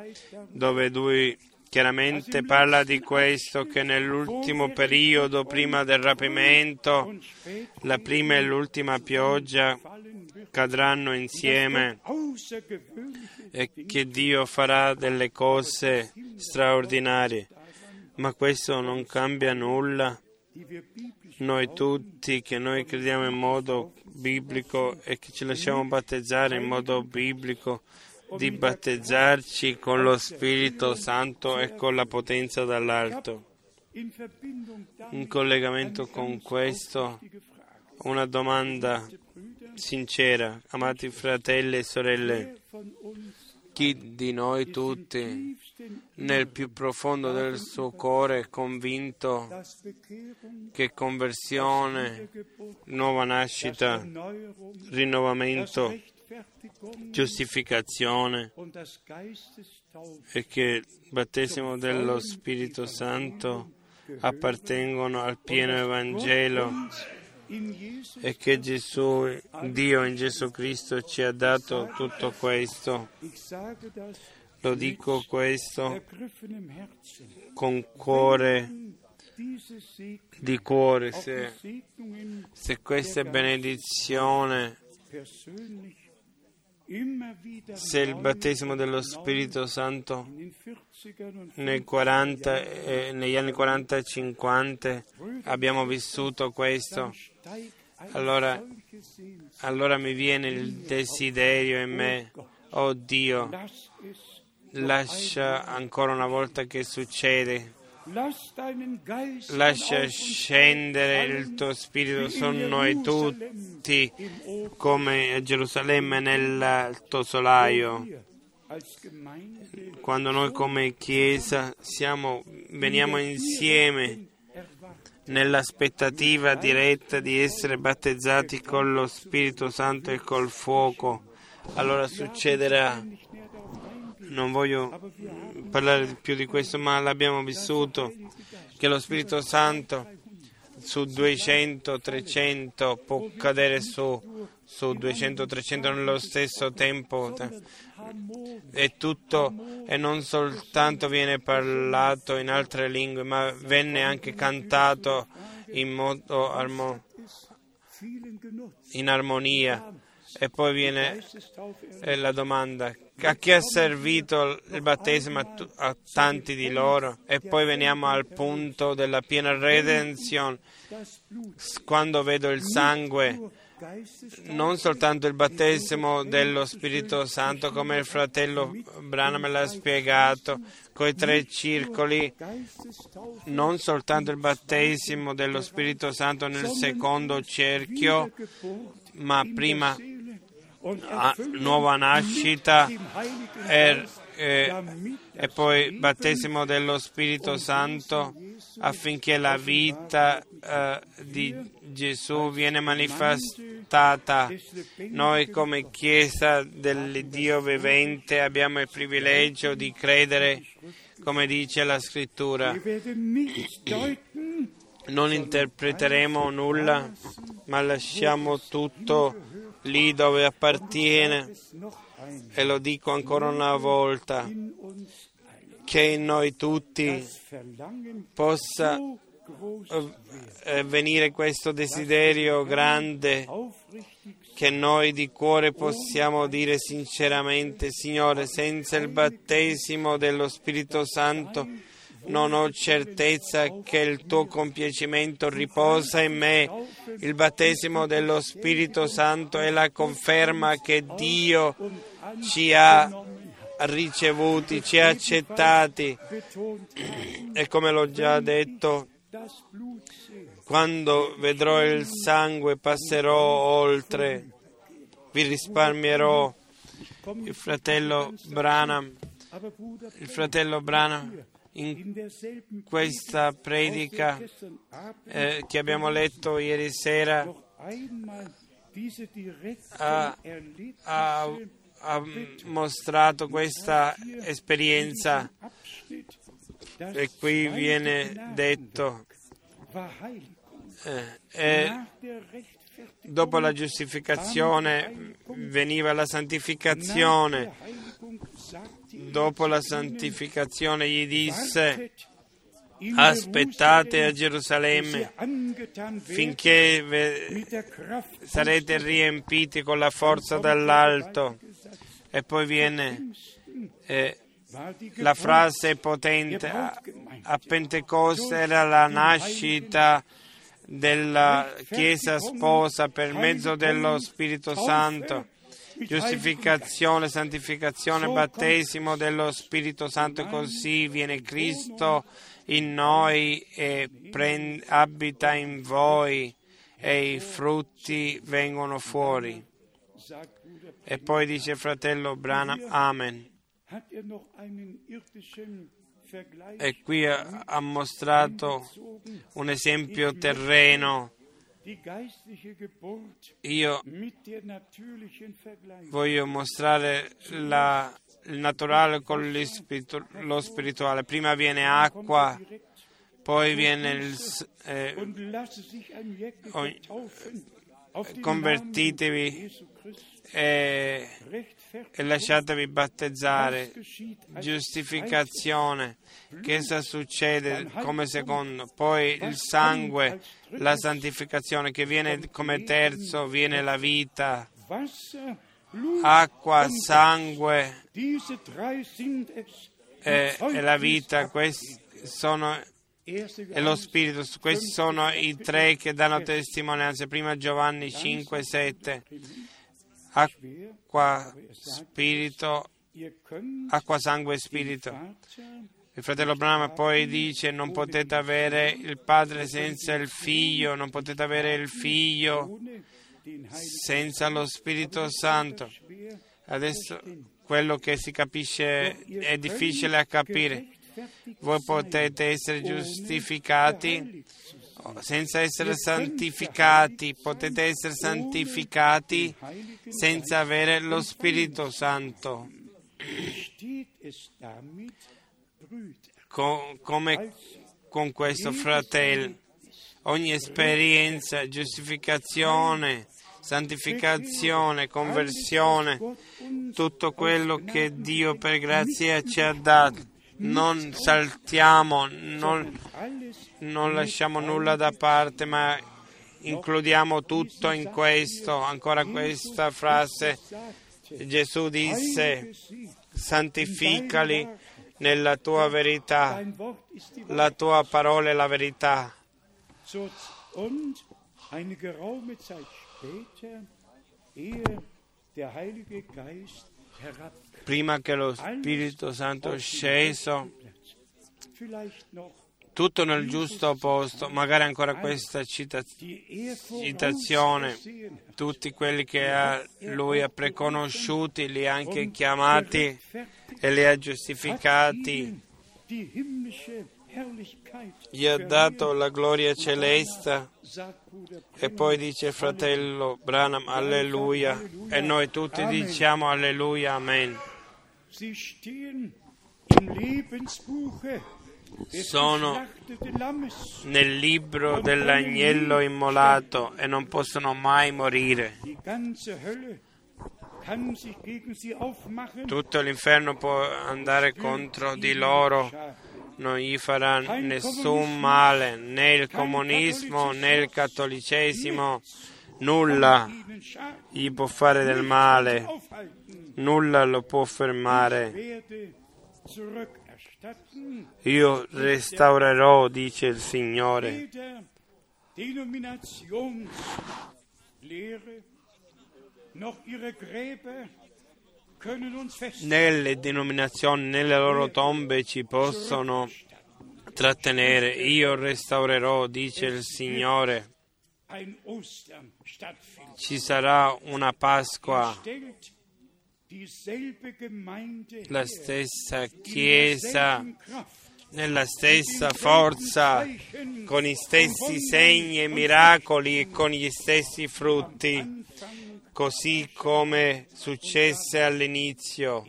dove lui chiaramente parla di questo, che nell'ultimo periodo, prima del rapimento, la prima e l'ultima pioggia cadranno insieme e che Dio farà delle cose straordinarie. Ma questo non cambia nulla. Noi tutti che noi crediamo in modo biblico e che ci lasciamo battezzare in modo biblico, di battezzarci con lo Spirito Santo e con la potenza dall'alto. In collegamento con questo, una domanda sincera, amati fratelli e sorelle, chi di noi tutti nel più profondo del suo cuore è convinto che conversione, nuova nascita, rinnovamento, giustificazione e che il battesimo dello Spirito Santo appartengono al pieno Evangelo e che Gesù, Dio in Gesù Cristo ci ha dato tutto questo. Lo dico questo con cuore di cuore, se, se questa benedizione, se il battesimo dello Spirito Santo nei 40, eh, negli anni 40 e 50 abbiamo vissuto questo, allora, allora mi viene il desiderio in me, oh Dio, lascia ancora una volta che succede. Lascia scendere il tuo spirito su noi tutti come a Gerusalemme nel tuo solaio. Quando noi come Chiesa siamo, veniamo insieme nell'aspettativa diretta di essere battezzati con lo Spirito Santo e col fuoco, allora succederà. Non voglio parlare più di questo, ma l'abbiamo vissuto, che lo Spirito Santo su 200, 300 può cadere su, su 200, 300 nello stesso tempo e tutto e non soltanto viene parlato in altre lingue, ma venne anche cantato in modo armo, in armonia. E poi viene eh, la domanda, a chi ha servito il battesimo a, a, tanti di loro? E poi veniamo al punto della piena redenzione, quando vedo il sangue, non soltanto il battesimo dello Spirito Santo, come il fratello Branham l'ha spiegato, con i tre circoli, non soltanto il battesimo dello Spirito Santo nel secondo cerchio, ma prima nuova nascita e, e, e, poi battesimo dello Spirito Santo affinché la vita eh, di Gesù viene manifestata. Noi come Chiesa del Dio vivente abbiamo il privilegio di credere come dice la scrittura. Non interpreteremo nulla, ma lasciamo tutto lì dove appartiene. E lo dico ancora una volta, che in noi tutti possa eh, venire questo desiderio grande che noi di cuore possiamo dire sinceramente, Signore, senza il battesimo dello Spirito Santo non ho certezza che il tuo compiacimento riposa in me. Il battesimo dello Spirito Santo è la conferma che Dio ci ha ricevuti, ci ha accettati. E come l'ho già detto, quando vedrò il sangue passerò oltre, vi risparmierò. Il fratello Branham, il fratello Branham in questa predica eh, che abbiamo letto ieri sera ha, ha, ha mostrato questa esperienza. e qui viene detto eh, eh, dopo la giustificazione veniva la santificazione dopo la santificazione gli disse aspettate a Gerusalemme finché sarete riempiti con la forza dall'alto e poi viene eh, la frase potente a, a Pentecoste era la nascita della Chiesa sposa per mezzo dello Spirito Santo giustificazione, santificazione, battesimo dello Spirito Santo, così viene Cristo in noi e prend, abita in voi e i frutti vengono fuori. E poi dice fratello Branham, Amen. E qui ha, ha mostrato un esempio terreno io voglio mostrare la, il naturale con lo spirituale. Prima viene acqua, poi viene il... Eh, convertitevi e, e lasciatevi battezzare. Giustificazione. Che cosa succede come secondo? Poi il sangue, la santificazione che viene come terzo, viene la vita. Acqua, sangue e, e la vita, questi sono e lo Spirito. Questi sono i tre che danno testimonianza. Prima Giovanni 5, 7. Acqua, spirito, acqua, sangue e spirito. Il fratello Brahma poi dice non potete avere il padre senza il figlio, non potete avere il figlio senza lo Spirito Santo. Adesso quello che si capisce è difficile a capire. Voi potete essere giustificati senza essere santificati, potete essere santificati senza avere lo Spirito Santo. Co- come con questo fratello, ogni esperienza, giustificazione, santificazione, conversione, tutto quello che Dio per grazia ci ha dato. Non saltiamo, non, non lasciamo nulla da parte, ma includiamo tutto in questo. Ancora questa frase, Gesù disse, santificali nella tua verità, la tua parola è la verità. Eine geraume Zeit später, ehe der Heilige Geist herabkam, Prima che lo Spirito Santo sceso, tutto nel giusto posto, magari ancora questa cita- er citazione, tutti quelli che ha- lui ha preconosciuti, li ha anche chiamati e li ha giustificati, gli ha dato la gloria celeste. e poi dice fratello Branham alleluia. E noi tutti diciamo alleluia, amen. Sono nel libro dell'agnello immolato e non possono mai morire. Tutto l'inferno può andare contro di loro, non gli farà nessun male, né il comunismo né il cattolicesimo, nulla gli può fare del male. Nulla lo può fermare. Io restaurerò, dice il Signore. Nelle denominazioni, nelle loro tombe ci possono trattenere. Io restaurerò, dice il Signore. Ci sarà una Pasqua, la stessa Chiesa, nella stessa forza, con i stessi segni e miracoli e con gli stessi frutti, così come successe all'inizio.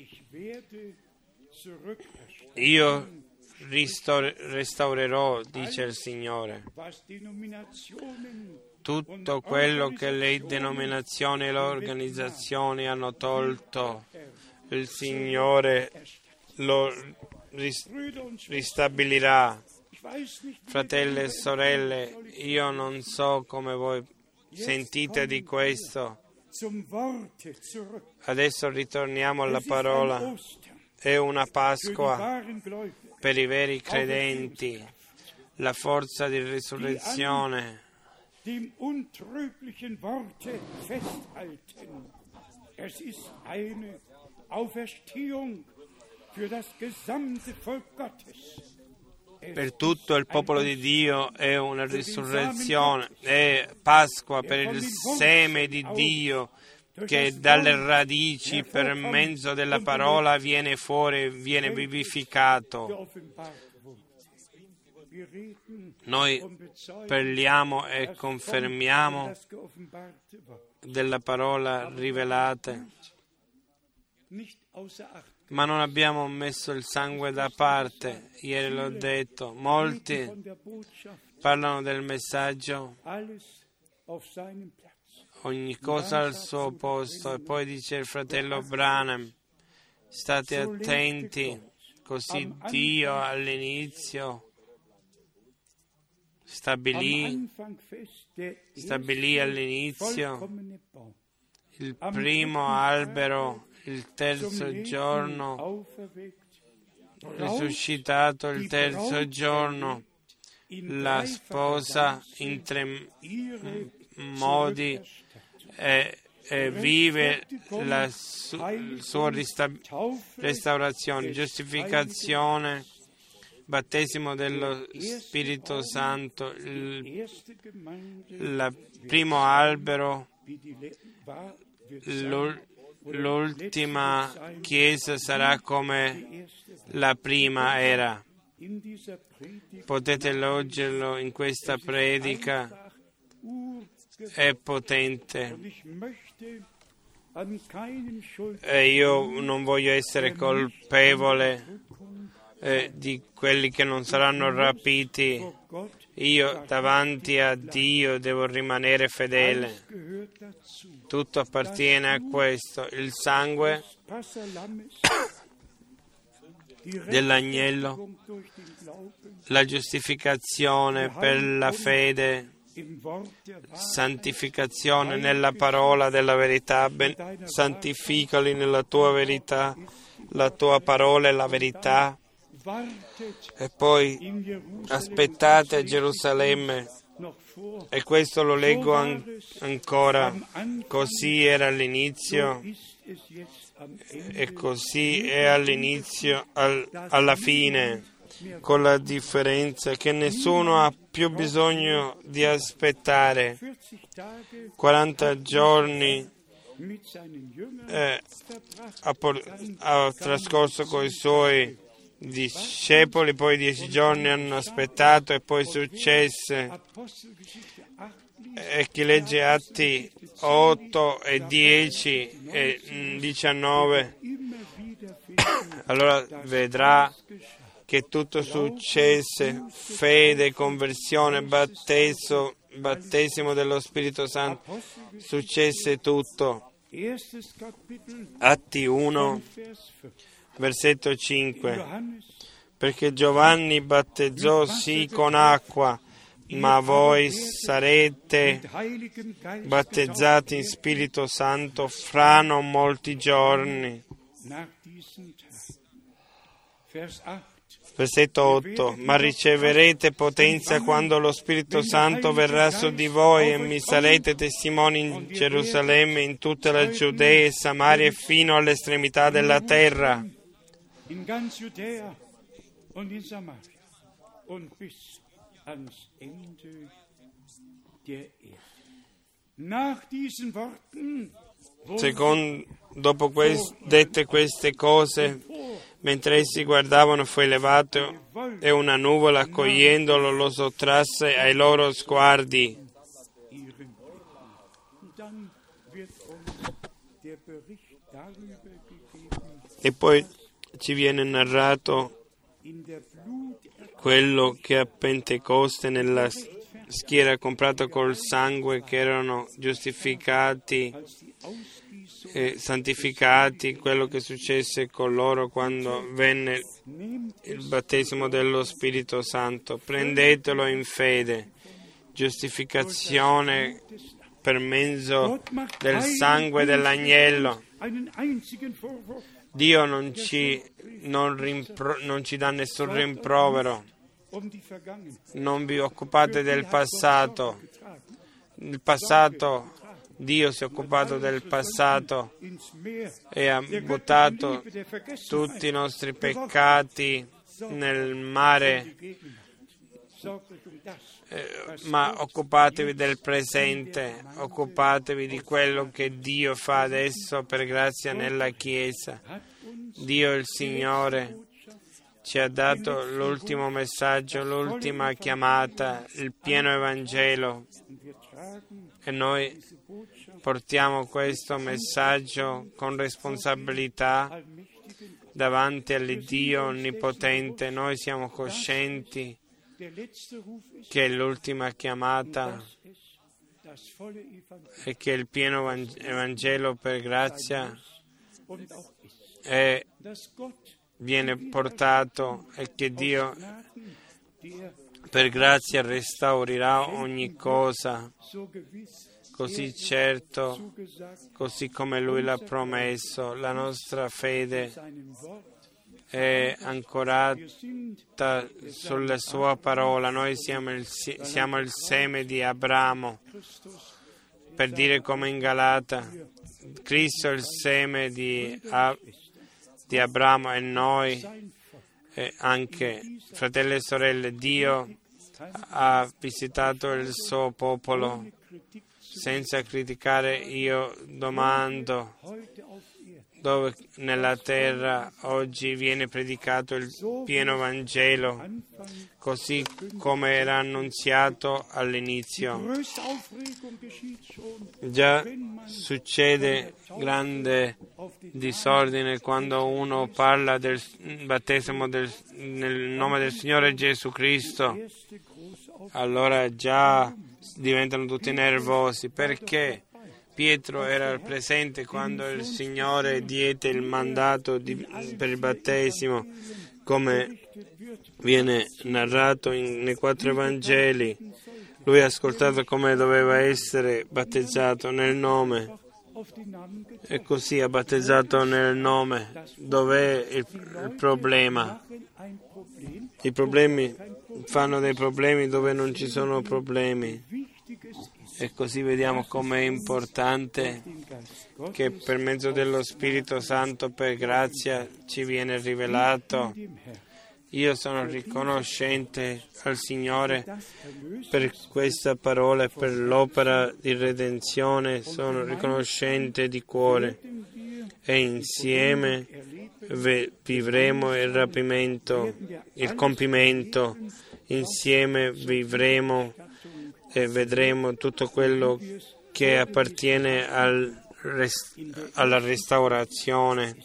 Io ristor- restaurerò, dice il Signore. Tutto quello che le denominazioni e le organizzazioni hanno tolto, il Signore lo ristabilirà. Fratelli e sorelle, io non so come voi sentite di questo. Adesso ritorniamo alla parola. È una Pasqua per i veri credenti, la forza di risurrezione dem untrüglichen Worte festhalten. Es ist eine Auferstehung für das gesamte Volk Gottes. Es per tutto il popolo di Dio è una risurrezione, è Pasqua per il seme di Dio che dalle radici per mezzo della parola viene fuori, viene vivificato. Noi parliamo e confermiamo della parola rivelata, ma non abbiamo messo il sangue da parte. Ieri l'ho detto, molti parlano del messaggio ogni cosa al suo posto. E poi dice il fratello Branham, state attenti, così Dio all'inizio stabilì stabilì all'inizio il primo albero, il terzo giorno, risuscitato il terzo giorno, la sposa in tre modi e, e vive la su- sua restaurazione, giustificazione, battesimo dello Spirito Santo, il primo albero, l'ultima chiesa sarà come la prima era. Potete leggerlo in questa predica, è potente. E io non voglio essere colpevole eh, di quelli che non saranno rapiti. Io davanti a Dio devo rimanere fedele. Tutto appartiene a questo. Il sangue dell'agnello, la giustificazione per la fede, santificazione nella parola della verità, ben, santificali nella tua verità, la tua parola è la verità. E poi aspettate a Gerusalemme, e questo lo leggo an- ancora, così era all'inizio e così è all'inizio, al, alla fine, con la differenza che nessuno ha più bisogno di aspettare 40 giorni. Eh, ha, ha trascorso con i suoi discepoli, poi dieci giorni hanno aspettato e poi successe. E chi legge Atti 8 e 10 e 19, allora vedrà che tutto successe, fede, conversione, battesimo, battesimo dello Spirito Santo, successe tutto. Atti 1, versetto 5, perché Giovanni battezzò sì con acqua, ma voi sarete battezzati in Spirito Santo fra non molti giorni. Versetto 8. Ma riceverete potenza quando lo Spirito Santo verrà su di voi e mi sarete testimoni in Gerusalemme, in tutta la Giudea e Samaria e fino all'estremità della terra. Secondo, dopo quest, dette queste cose, mentre essi guardavano, fu elevato e una nuvola, accogliendolo, lo sottrasse ai loro sguardi. E poi ci viene narrato quello che a Pentecoste nella schiera comprata col sangue che erano giustificati e santificati, quello che successe con loro quando venne il battesimo dello Spirito Santo. Prendetelo in fede, giustificazione per mezzo del sangue dell'agnello. Dio non ci, non, rimpro, non ci dà nessun rimprovero. Non vi occupate del passato. Il passato, Dio si è occupato del passato e ha buttato tutti i nostri peccati nel mare. Eh, ma occupatevi del presente, occupatevi di quello che Dio fa adesso per grazia nella Chiesa. Dio il Signore ci ha dato l'ultimo messaggio, l'ultima chiamata, il pieno Evangelo e noi portiamo questo messaggio con responsabilità davanti all'Iddio Onnipotente. Noi siamo coscienti che l'ultima chiamata e che il pieno Evangelo per grazia è, viene portato e che Dio per grazia restaurerà ogni cosa così certo, così come Lui l'ha promesso. La nostra fede è ancorata sulla sua parola. Noi siamo il, siamo il seme di Abramo, per dire come in Galata, Cristo è il seme di, di Abramo e noi, e anche fratelli e sorelle, Dio ha visitato il suo popolo senza criticare. Io domando, dove nella terra oggi viene predicato il pieno Vangelo, così come era annunziato all'inizio. Già succede grande disordine quando uno parla del battesimo del, nel nome del Signore Gesù Cristo, allora già diventano tutti nervosi. Perché Pietro era presente quando il Signore diede il mandato di, per il battesimo, come viene narrato in, nei quattro Evangeli. Lui ha ascoltato come doveva essere battezzato nel nome e così ha battezzato nel nome. Dov'è il, il problema? I problemi fanno dei problemi dove non ci sono problemi. E così vediamo com'è importante che per mezzo dello Spirito Santo, per grazia, ci viene rivelato. Io sono riconoscente al Signore per questa parola e per l'opera di redenzione, sono riconoscente di cuore e insieme vivremo il rapimento, il compimento, insieme vivremo e vedremo tutto quello che appartiene al alla restaurazione.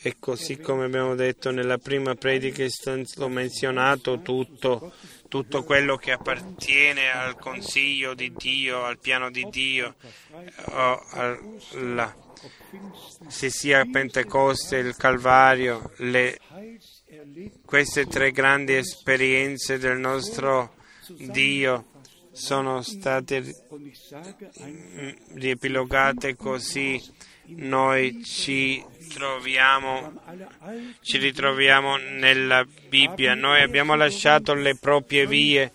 E così come abbiamo detto nella prima predica, l'ho menzionato tutto, tutto quello che appartiene al consiglio di Dio, al piano di Dio, alla, se sia Pentecoste, il Calvario, le, queste tre grandi esperienze del nostro Dio sono state riepilogate così noi ci troviamo, ci ritroviamo nella Bibbia. Noi abbiamo lasciato le proprie vie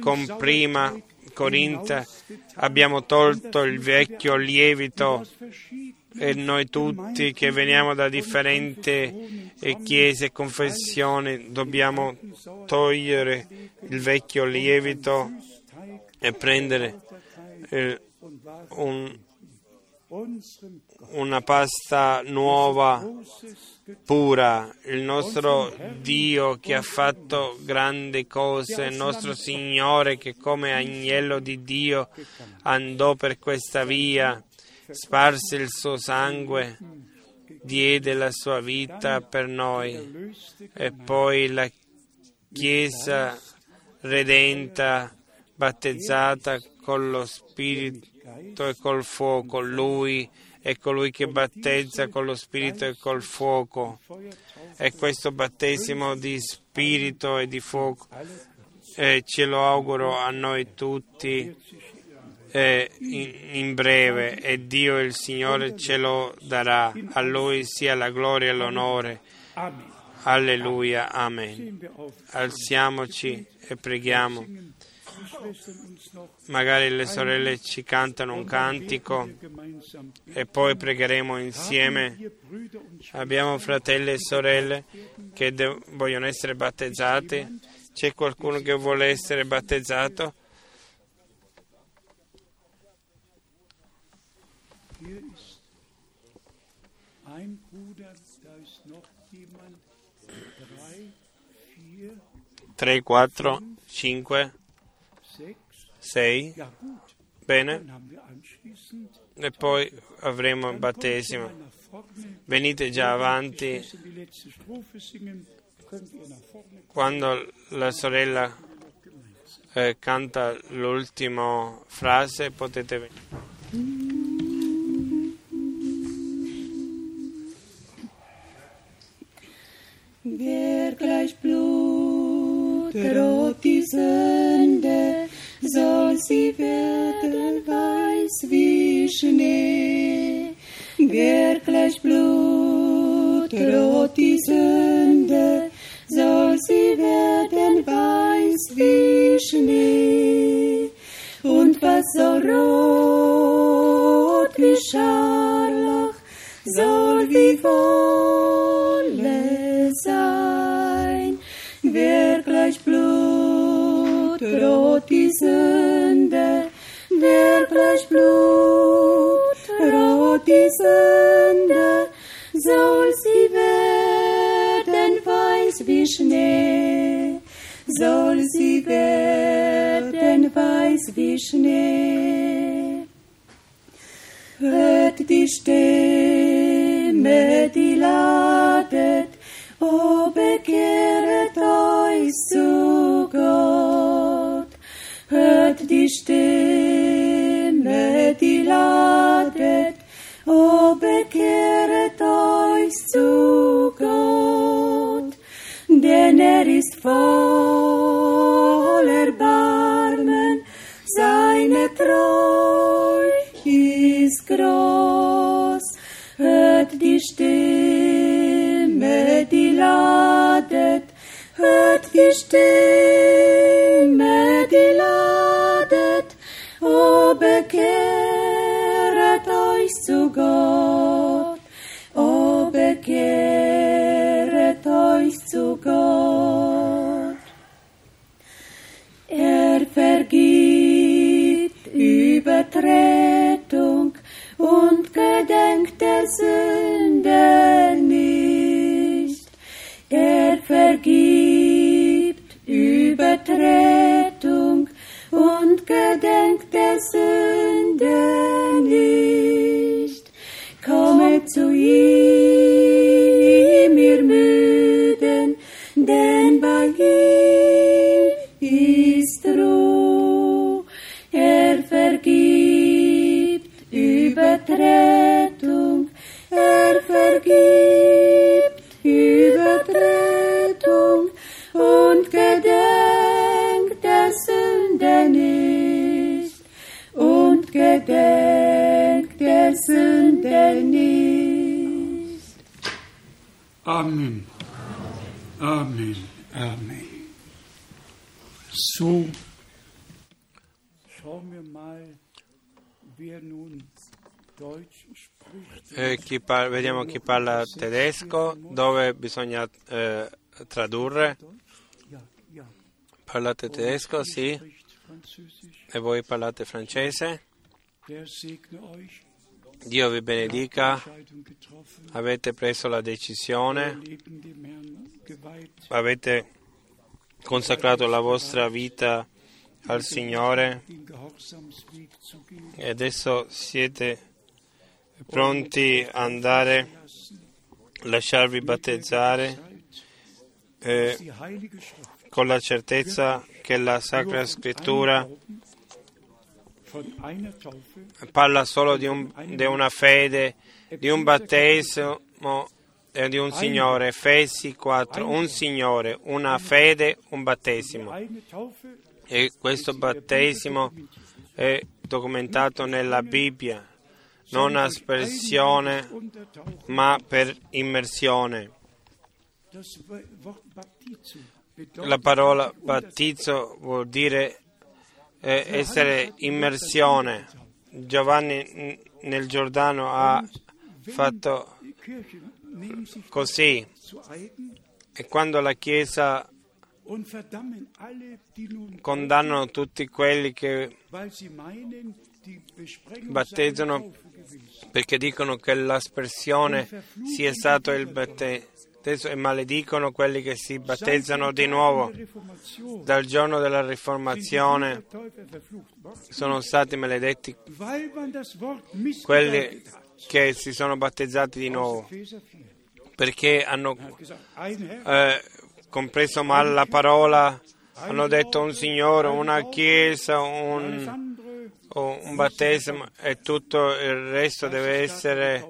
con prima Corinta, abbiamo tolto il vecchio lievito e noi tutti che veniamo da differenti chiese e confessioni dobbiamo togliere il vecchio lievito e prendere eh, un, una pasta nuova, pura, il nostro Dio che ha fatto grandi cose, il nostro Signore che come agnello di Dio andò per questa via, sparse il suo sangue, diede la sua vita per noi. E poi la Chiesa redenta battezzata con lo Spirito e col fuoco. Lui è colui che battezza con lo Spirito e col fuoco. E questo battesimo di Spirito e di fuoco eh, ce lo auguro a noi tutti eh, in, in, breve e Dio il Signore ce lo darà. A Lui sia la gloria e l'onore. Alleluia, amen. Alziamoci e preghiamo. Magari le sorelle ci cantano un cantico e poi pregheremo insieme. Abbiamo fratelli e sorelle che de- vogliono essere battezzati. C'è qualcuno che vuole essere battezzato? Tre, quattro, cinque. 6. Bene. E poi avremo il battesimo. Venite già avanti. Quando la sorella eh, canta l'ultima frase potete venire. Wer gleich Blut rot die Sünde soll sie werden weiß wie Schnee. Wirklich blutrot die Sünde, soll sie werden weiß wie Schnee. Und was so rot wie Scharlach, soll wie Wolle sein. Wirklich blutrot die Sünde wirklich blutrot die Sünde, soll sie werden weiß wie Schnee, soll sie werden weiß wie Schnee. Hört die Stimme, die ladet, o oh, bekehret euch zu Gott. Stimme, die ladet, o bekehret euch zu Gott. Denn er ist voll Erbarmen, seine Treu ist groß. Hört die Stimme, die ladet, hört die Stimme, die ladet, bekehret euch zu Gott, o bekehret euch zu Gott. Er vergibt Übertretung und gedenkt der Sünde nicht. Er vergibt Übertretung gedenkt der Sünde nicht. Komme zu ihm, ihr Müden, denn bei ihm ist Ruhe. Er vergibt Übertretung, er vergibt Amen. Amen. Amen. So. Eh, chi par- vediamo chi parla tedesco, dove bisogna eh, tradurre. Parlate tedesco, sì, e voi parlate francese. Dio vi benedica, avete preso la decisione, avete consacrato la vostra vita al Signore. E adesso siete pronti ad andare, lasciarvi battezzare eh, con la certezza che la Sacra Scrittura parla solo di, un- di una fede, di un battesimo e di un Signore. Efesi 4, un Signore, una fede, un battesimo. E questo battesimo è documentato nella Bibbia, non aspersione, untertauchen. ma per immersione. La parola battizzo vuol dire essere immersione. Giovanni nel Giordano ha fatto così e quando la Chiesa condannano tutti quelli che Battezzano perché dicono che l'aspersione sia stato il battesimo e maledicono quelli che si battezzano di nuovo. Dal giorno della Riformazione sono stati maledetti quelli che si sono battezzati di nuovo Epheser 4 perché hanno Er eh, compreso male la parola, hanno detto un Signore, una Chiesa, un, un battesimo e tutto il resto deve essere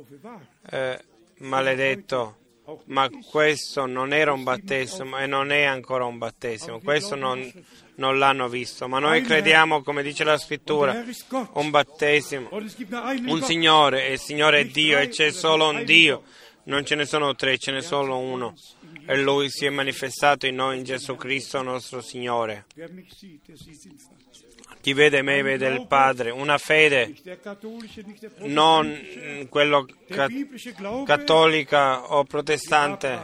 eh, maledetto. Ma questo non era un battesimo e non è ancora un battesimo, questo non, non l'hanno visto. Ma noi crediamo, come dice la scrittura, un battesimo, un. Signore e il Signore è Dio e c'è solo un Dio. Non ce ne sono tre, ce n'è solo uno. E Lui si è manifestato in noi in Gesù Cristo nostro Signore. Chi vede me vede il Padre. Una fede non mm, Glaube cattolica o protestante,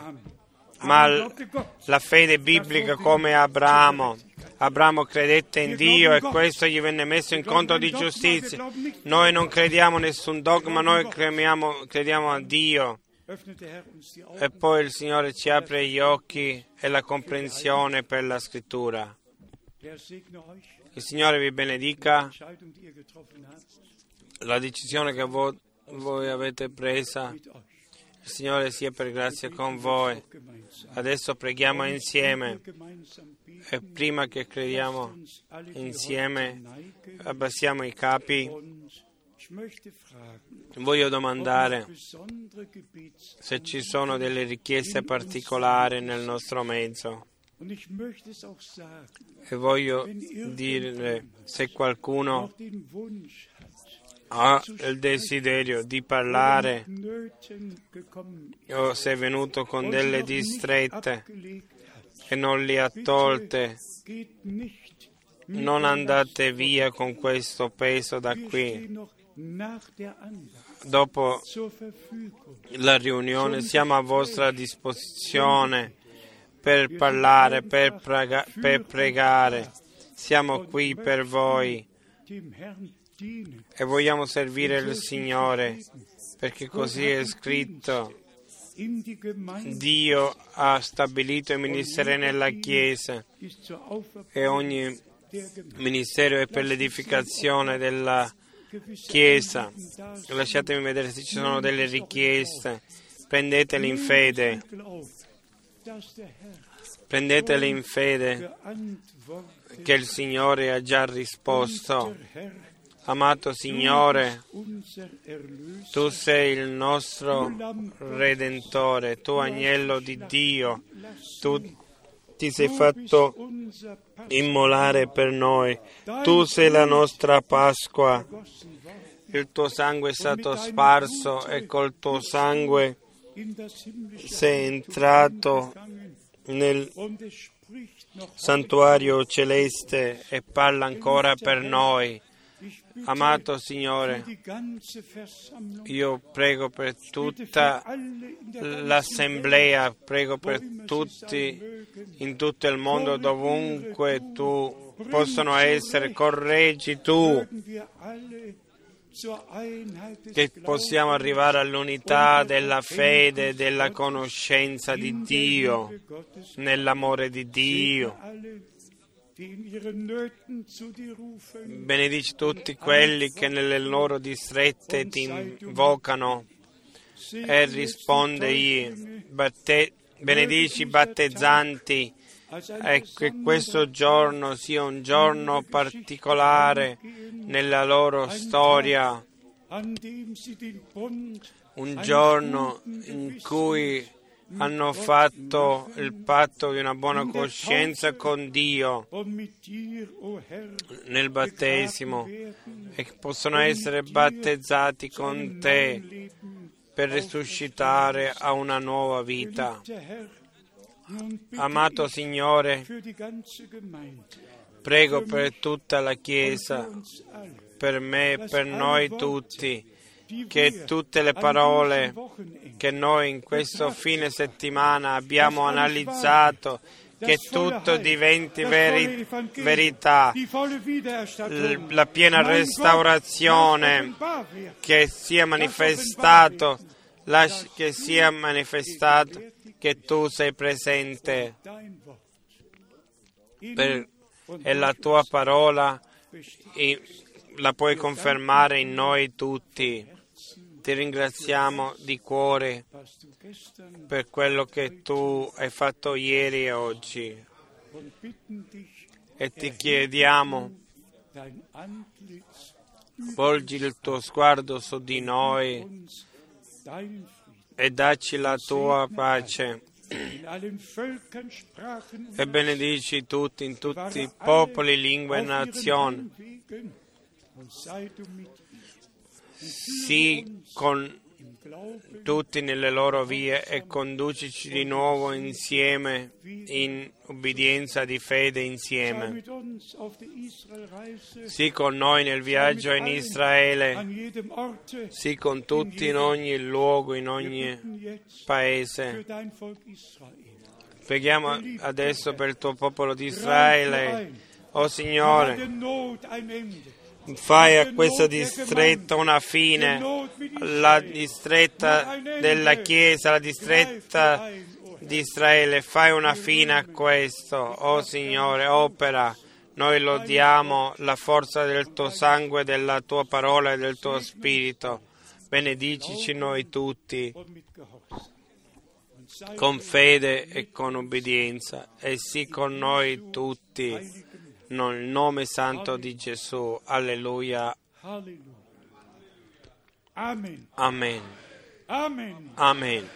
ma la fede biblica come Abramo. Abramo credette in Dio e questo gli venne messo in conto di giustizia. Noi non crediamo a nessun dogma, noi crediamo, crediamo a Dio. E poi il Signore ci apre gli occhi e la comprensione per la scrittura. Il Signore vi benedica. La decisione che voi, voi avete presa, il Signore sia per grazia con voi. Adesso preghiamo insieme e prima che crediamo insieme abbassiamo i capi. Voglio domandare se ci sono delle richieste particolari nel nostro mezzo. E voglio dire se qualcuno ha il desiderio di parlare o se è venuto con delle distrette e non li ha tolte, non andate via con questo peso da qui. Dopo la riunione siamo a vostra disposizione per parlare, per, praga- per pregare. Siamo qui per voi e vogliamo servire il Signore perché così è scritto. Dio ha stabilito i ministeri nella Chiesa e ogni ministero è per l'edificazione della Chiesa. Lasciatemi vedere se ci sono delle richieste. Prendetele in fede. Prendetele in fede che il Signore ha già risposto. Amato Signore, tu sei il nostro Redentore, tu agnello di Dio, tu ti sei fatto immolare per noi, tu sei la nostra Pasqua, il tuo sangue è stato sparso e col tuo sangue sei entrato nel santuario celeste e parla ancora per noi. Amato Signore, io prego per tutta l'assemblea, prego per tutti in tutto il mondo, dovunque tu possono essere, correggi tu che possiamo arrivare all'unità della fede, della conoscenza di Dio, nell'amore di Dio. Benedici tutti quelli che nelle loro distrette ti invocano e rispondegli. Batte- benedici i battezzanti e che questo giorno sia un giorno particolare nella loro storia, un giorno in cui hanno fatto il patto di una buona coscienza con Dio nel battesimo e possono essere battezzati con te per risuscitare a una nuova vita. Amato Signore, prego per tutta la Chiesa, per me, per noi tutti, che tutte le parole che noi in questo fine settimana abbiamo analizzato, che tutto diventi veri- verità, la piena restaurazione, che sia manifestato, che sia manifestato che tu sei presente per, e la tua parola la puoi confermare in noi tutti. Ti ringraziamo di cuore per quello che tu hai fatto ieri e oggi e ti chiediamo, volgi il tuo sguardo su di noi e dacci la tua pace. E benedici tutti in tutti i popoli, lingue e nazioni. Sii con tutti nelle loro vie e conducici di nuovo insieme in ubbidienza di fede insieme. Sii con noi nel viaggio in Israele, sii con tutti in ogni luogo, in ogni paese. Preghiamo adesso per il tuo popolo di Israele. O oh Signore, Fai a questo distretto una fine, la distretta della Chiesa, la distretta di Israele. Fai una fine a questo, oh Signore, opera. Noi lodiamo la forza del tuo sangue, della tua parola e del tuo spirito. Benedicici noi tutti con fede e con obbedienza e sì con noi tutti nel nome santo di Gesù. Alleluia. Amen. Amen. Amen. Amen.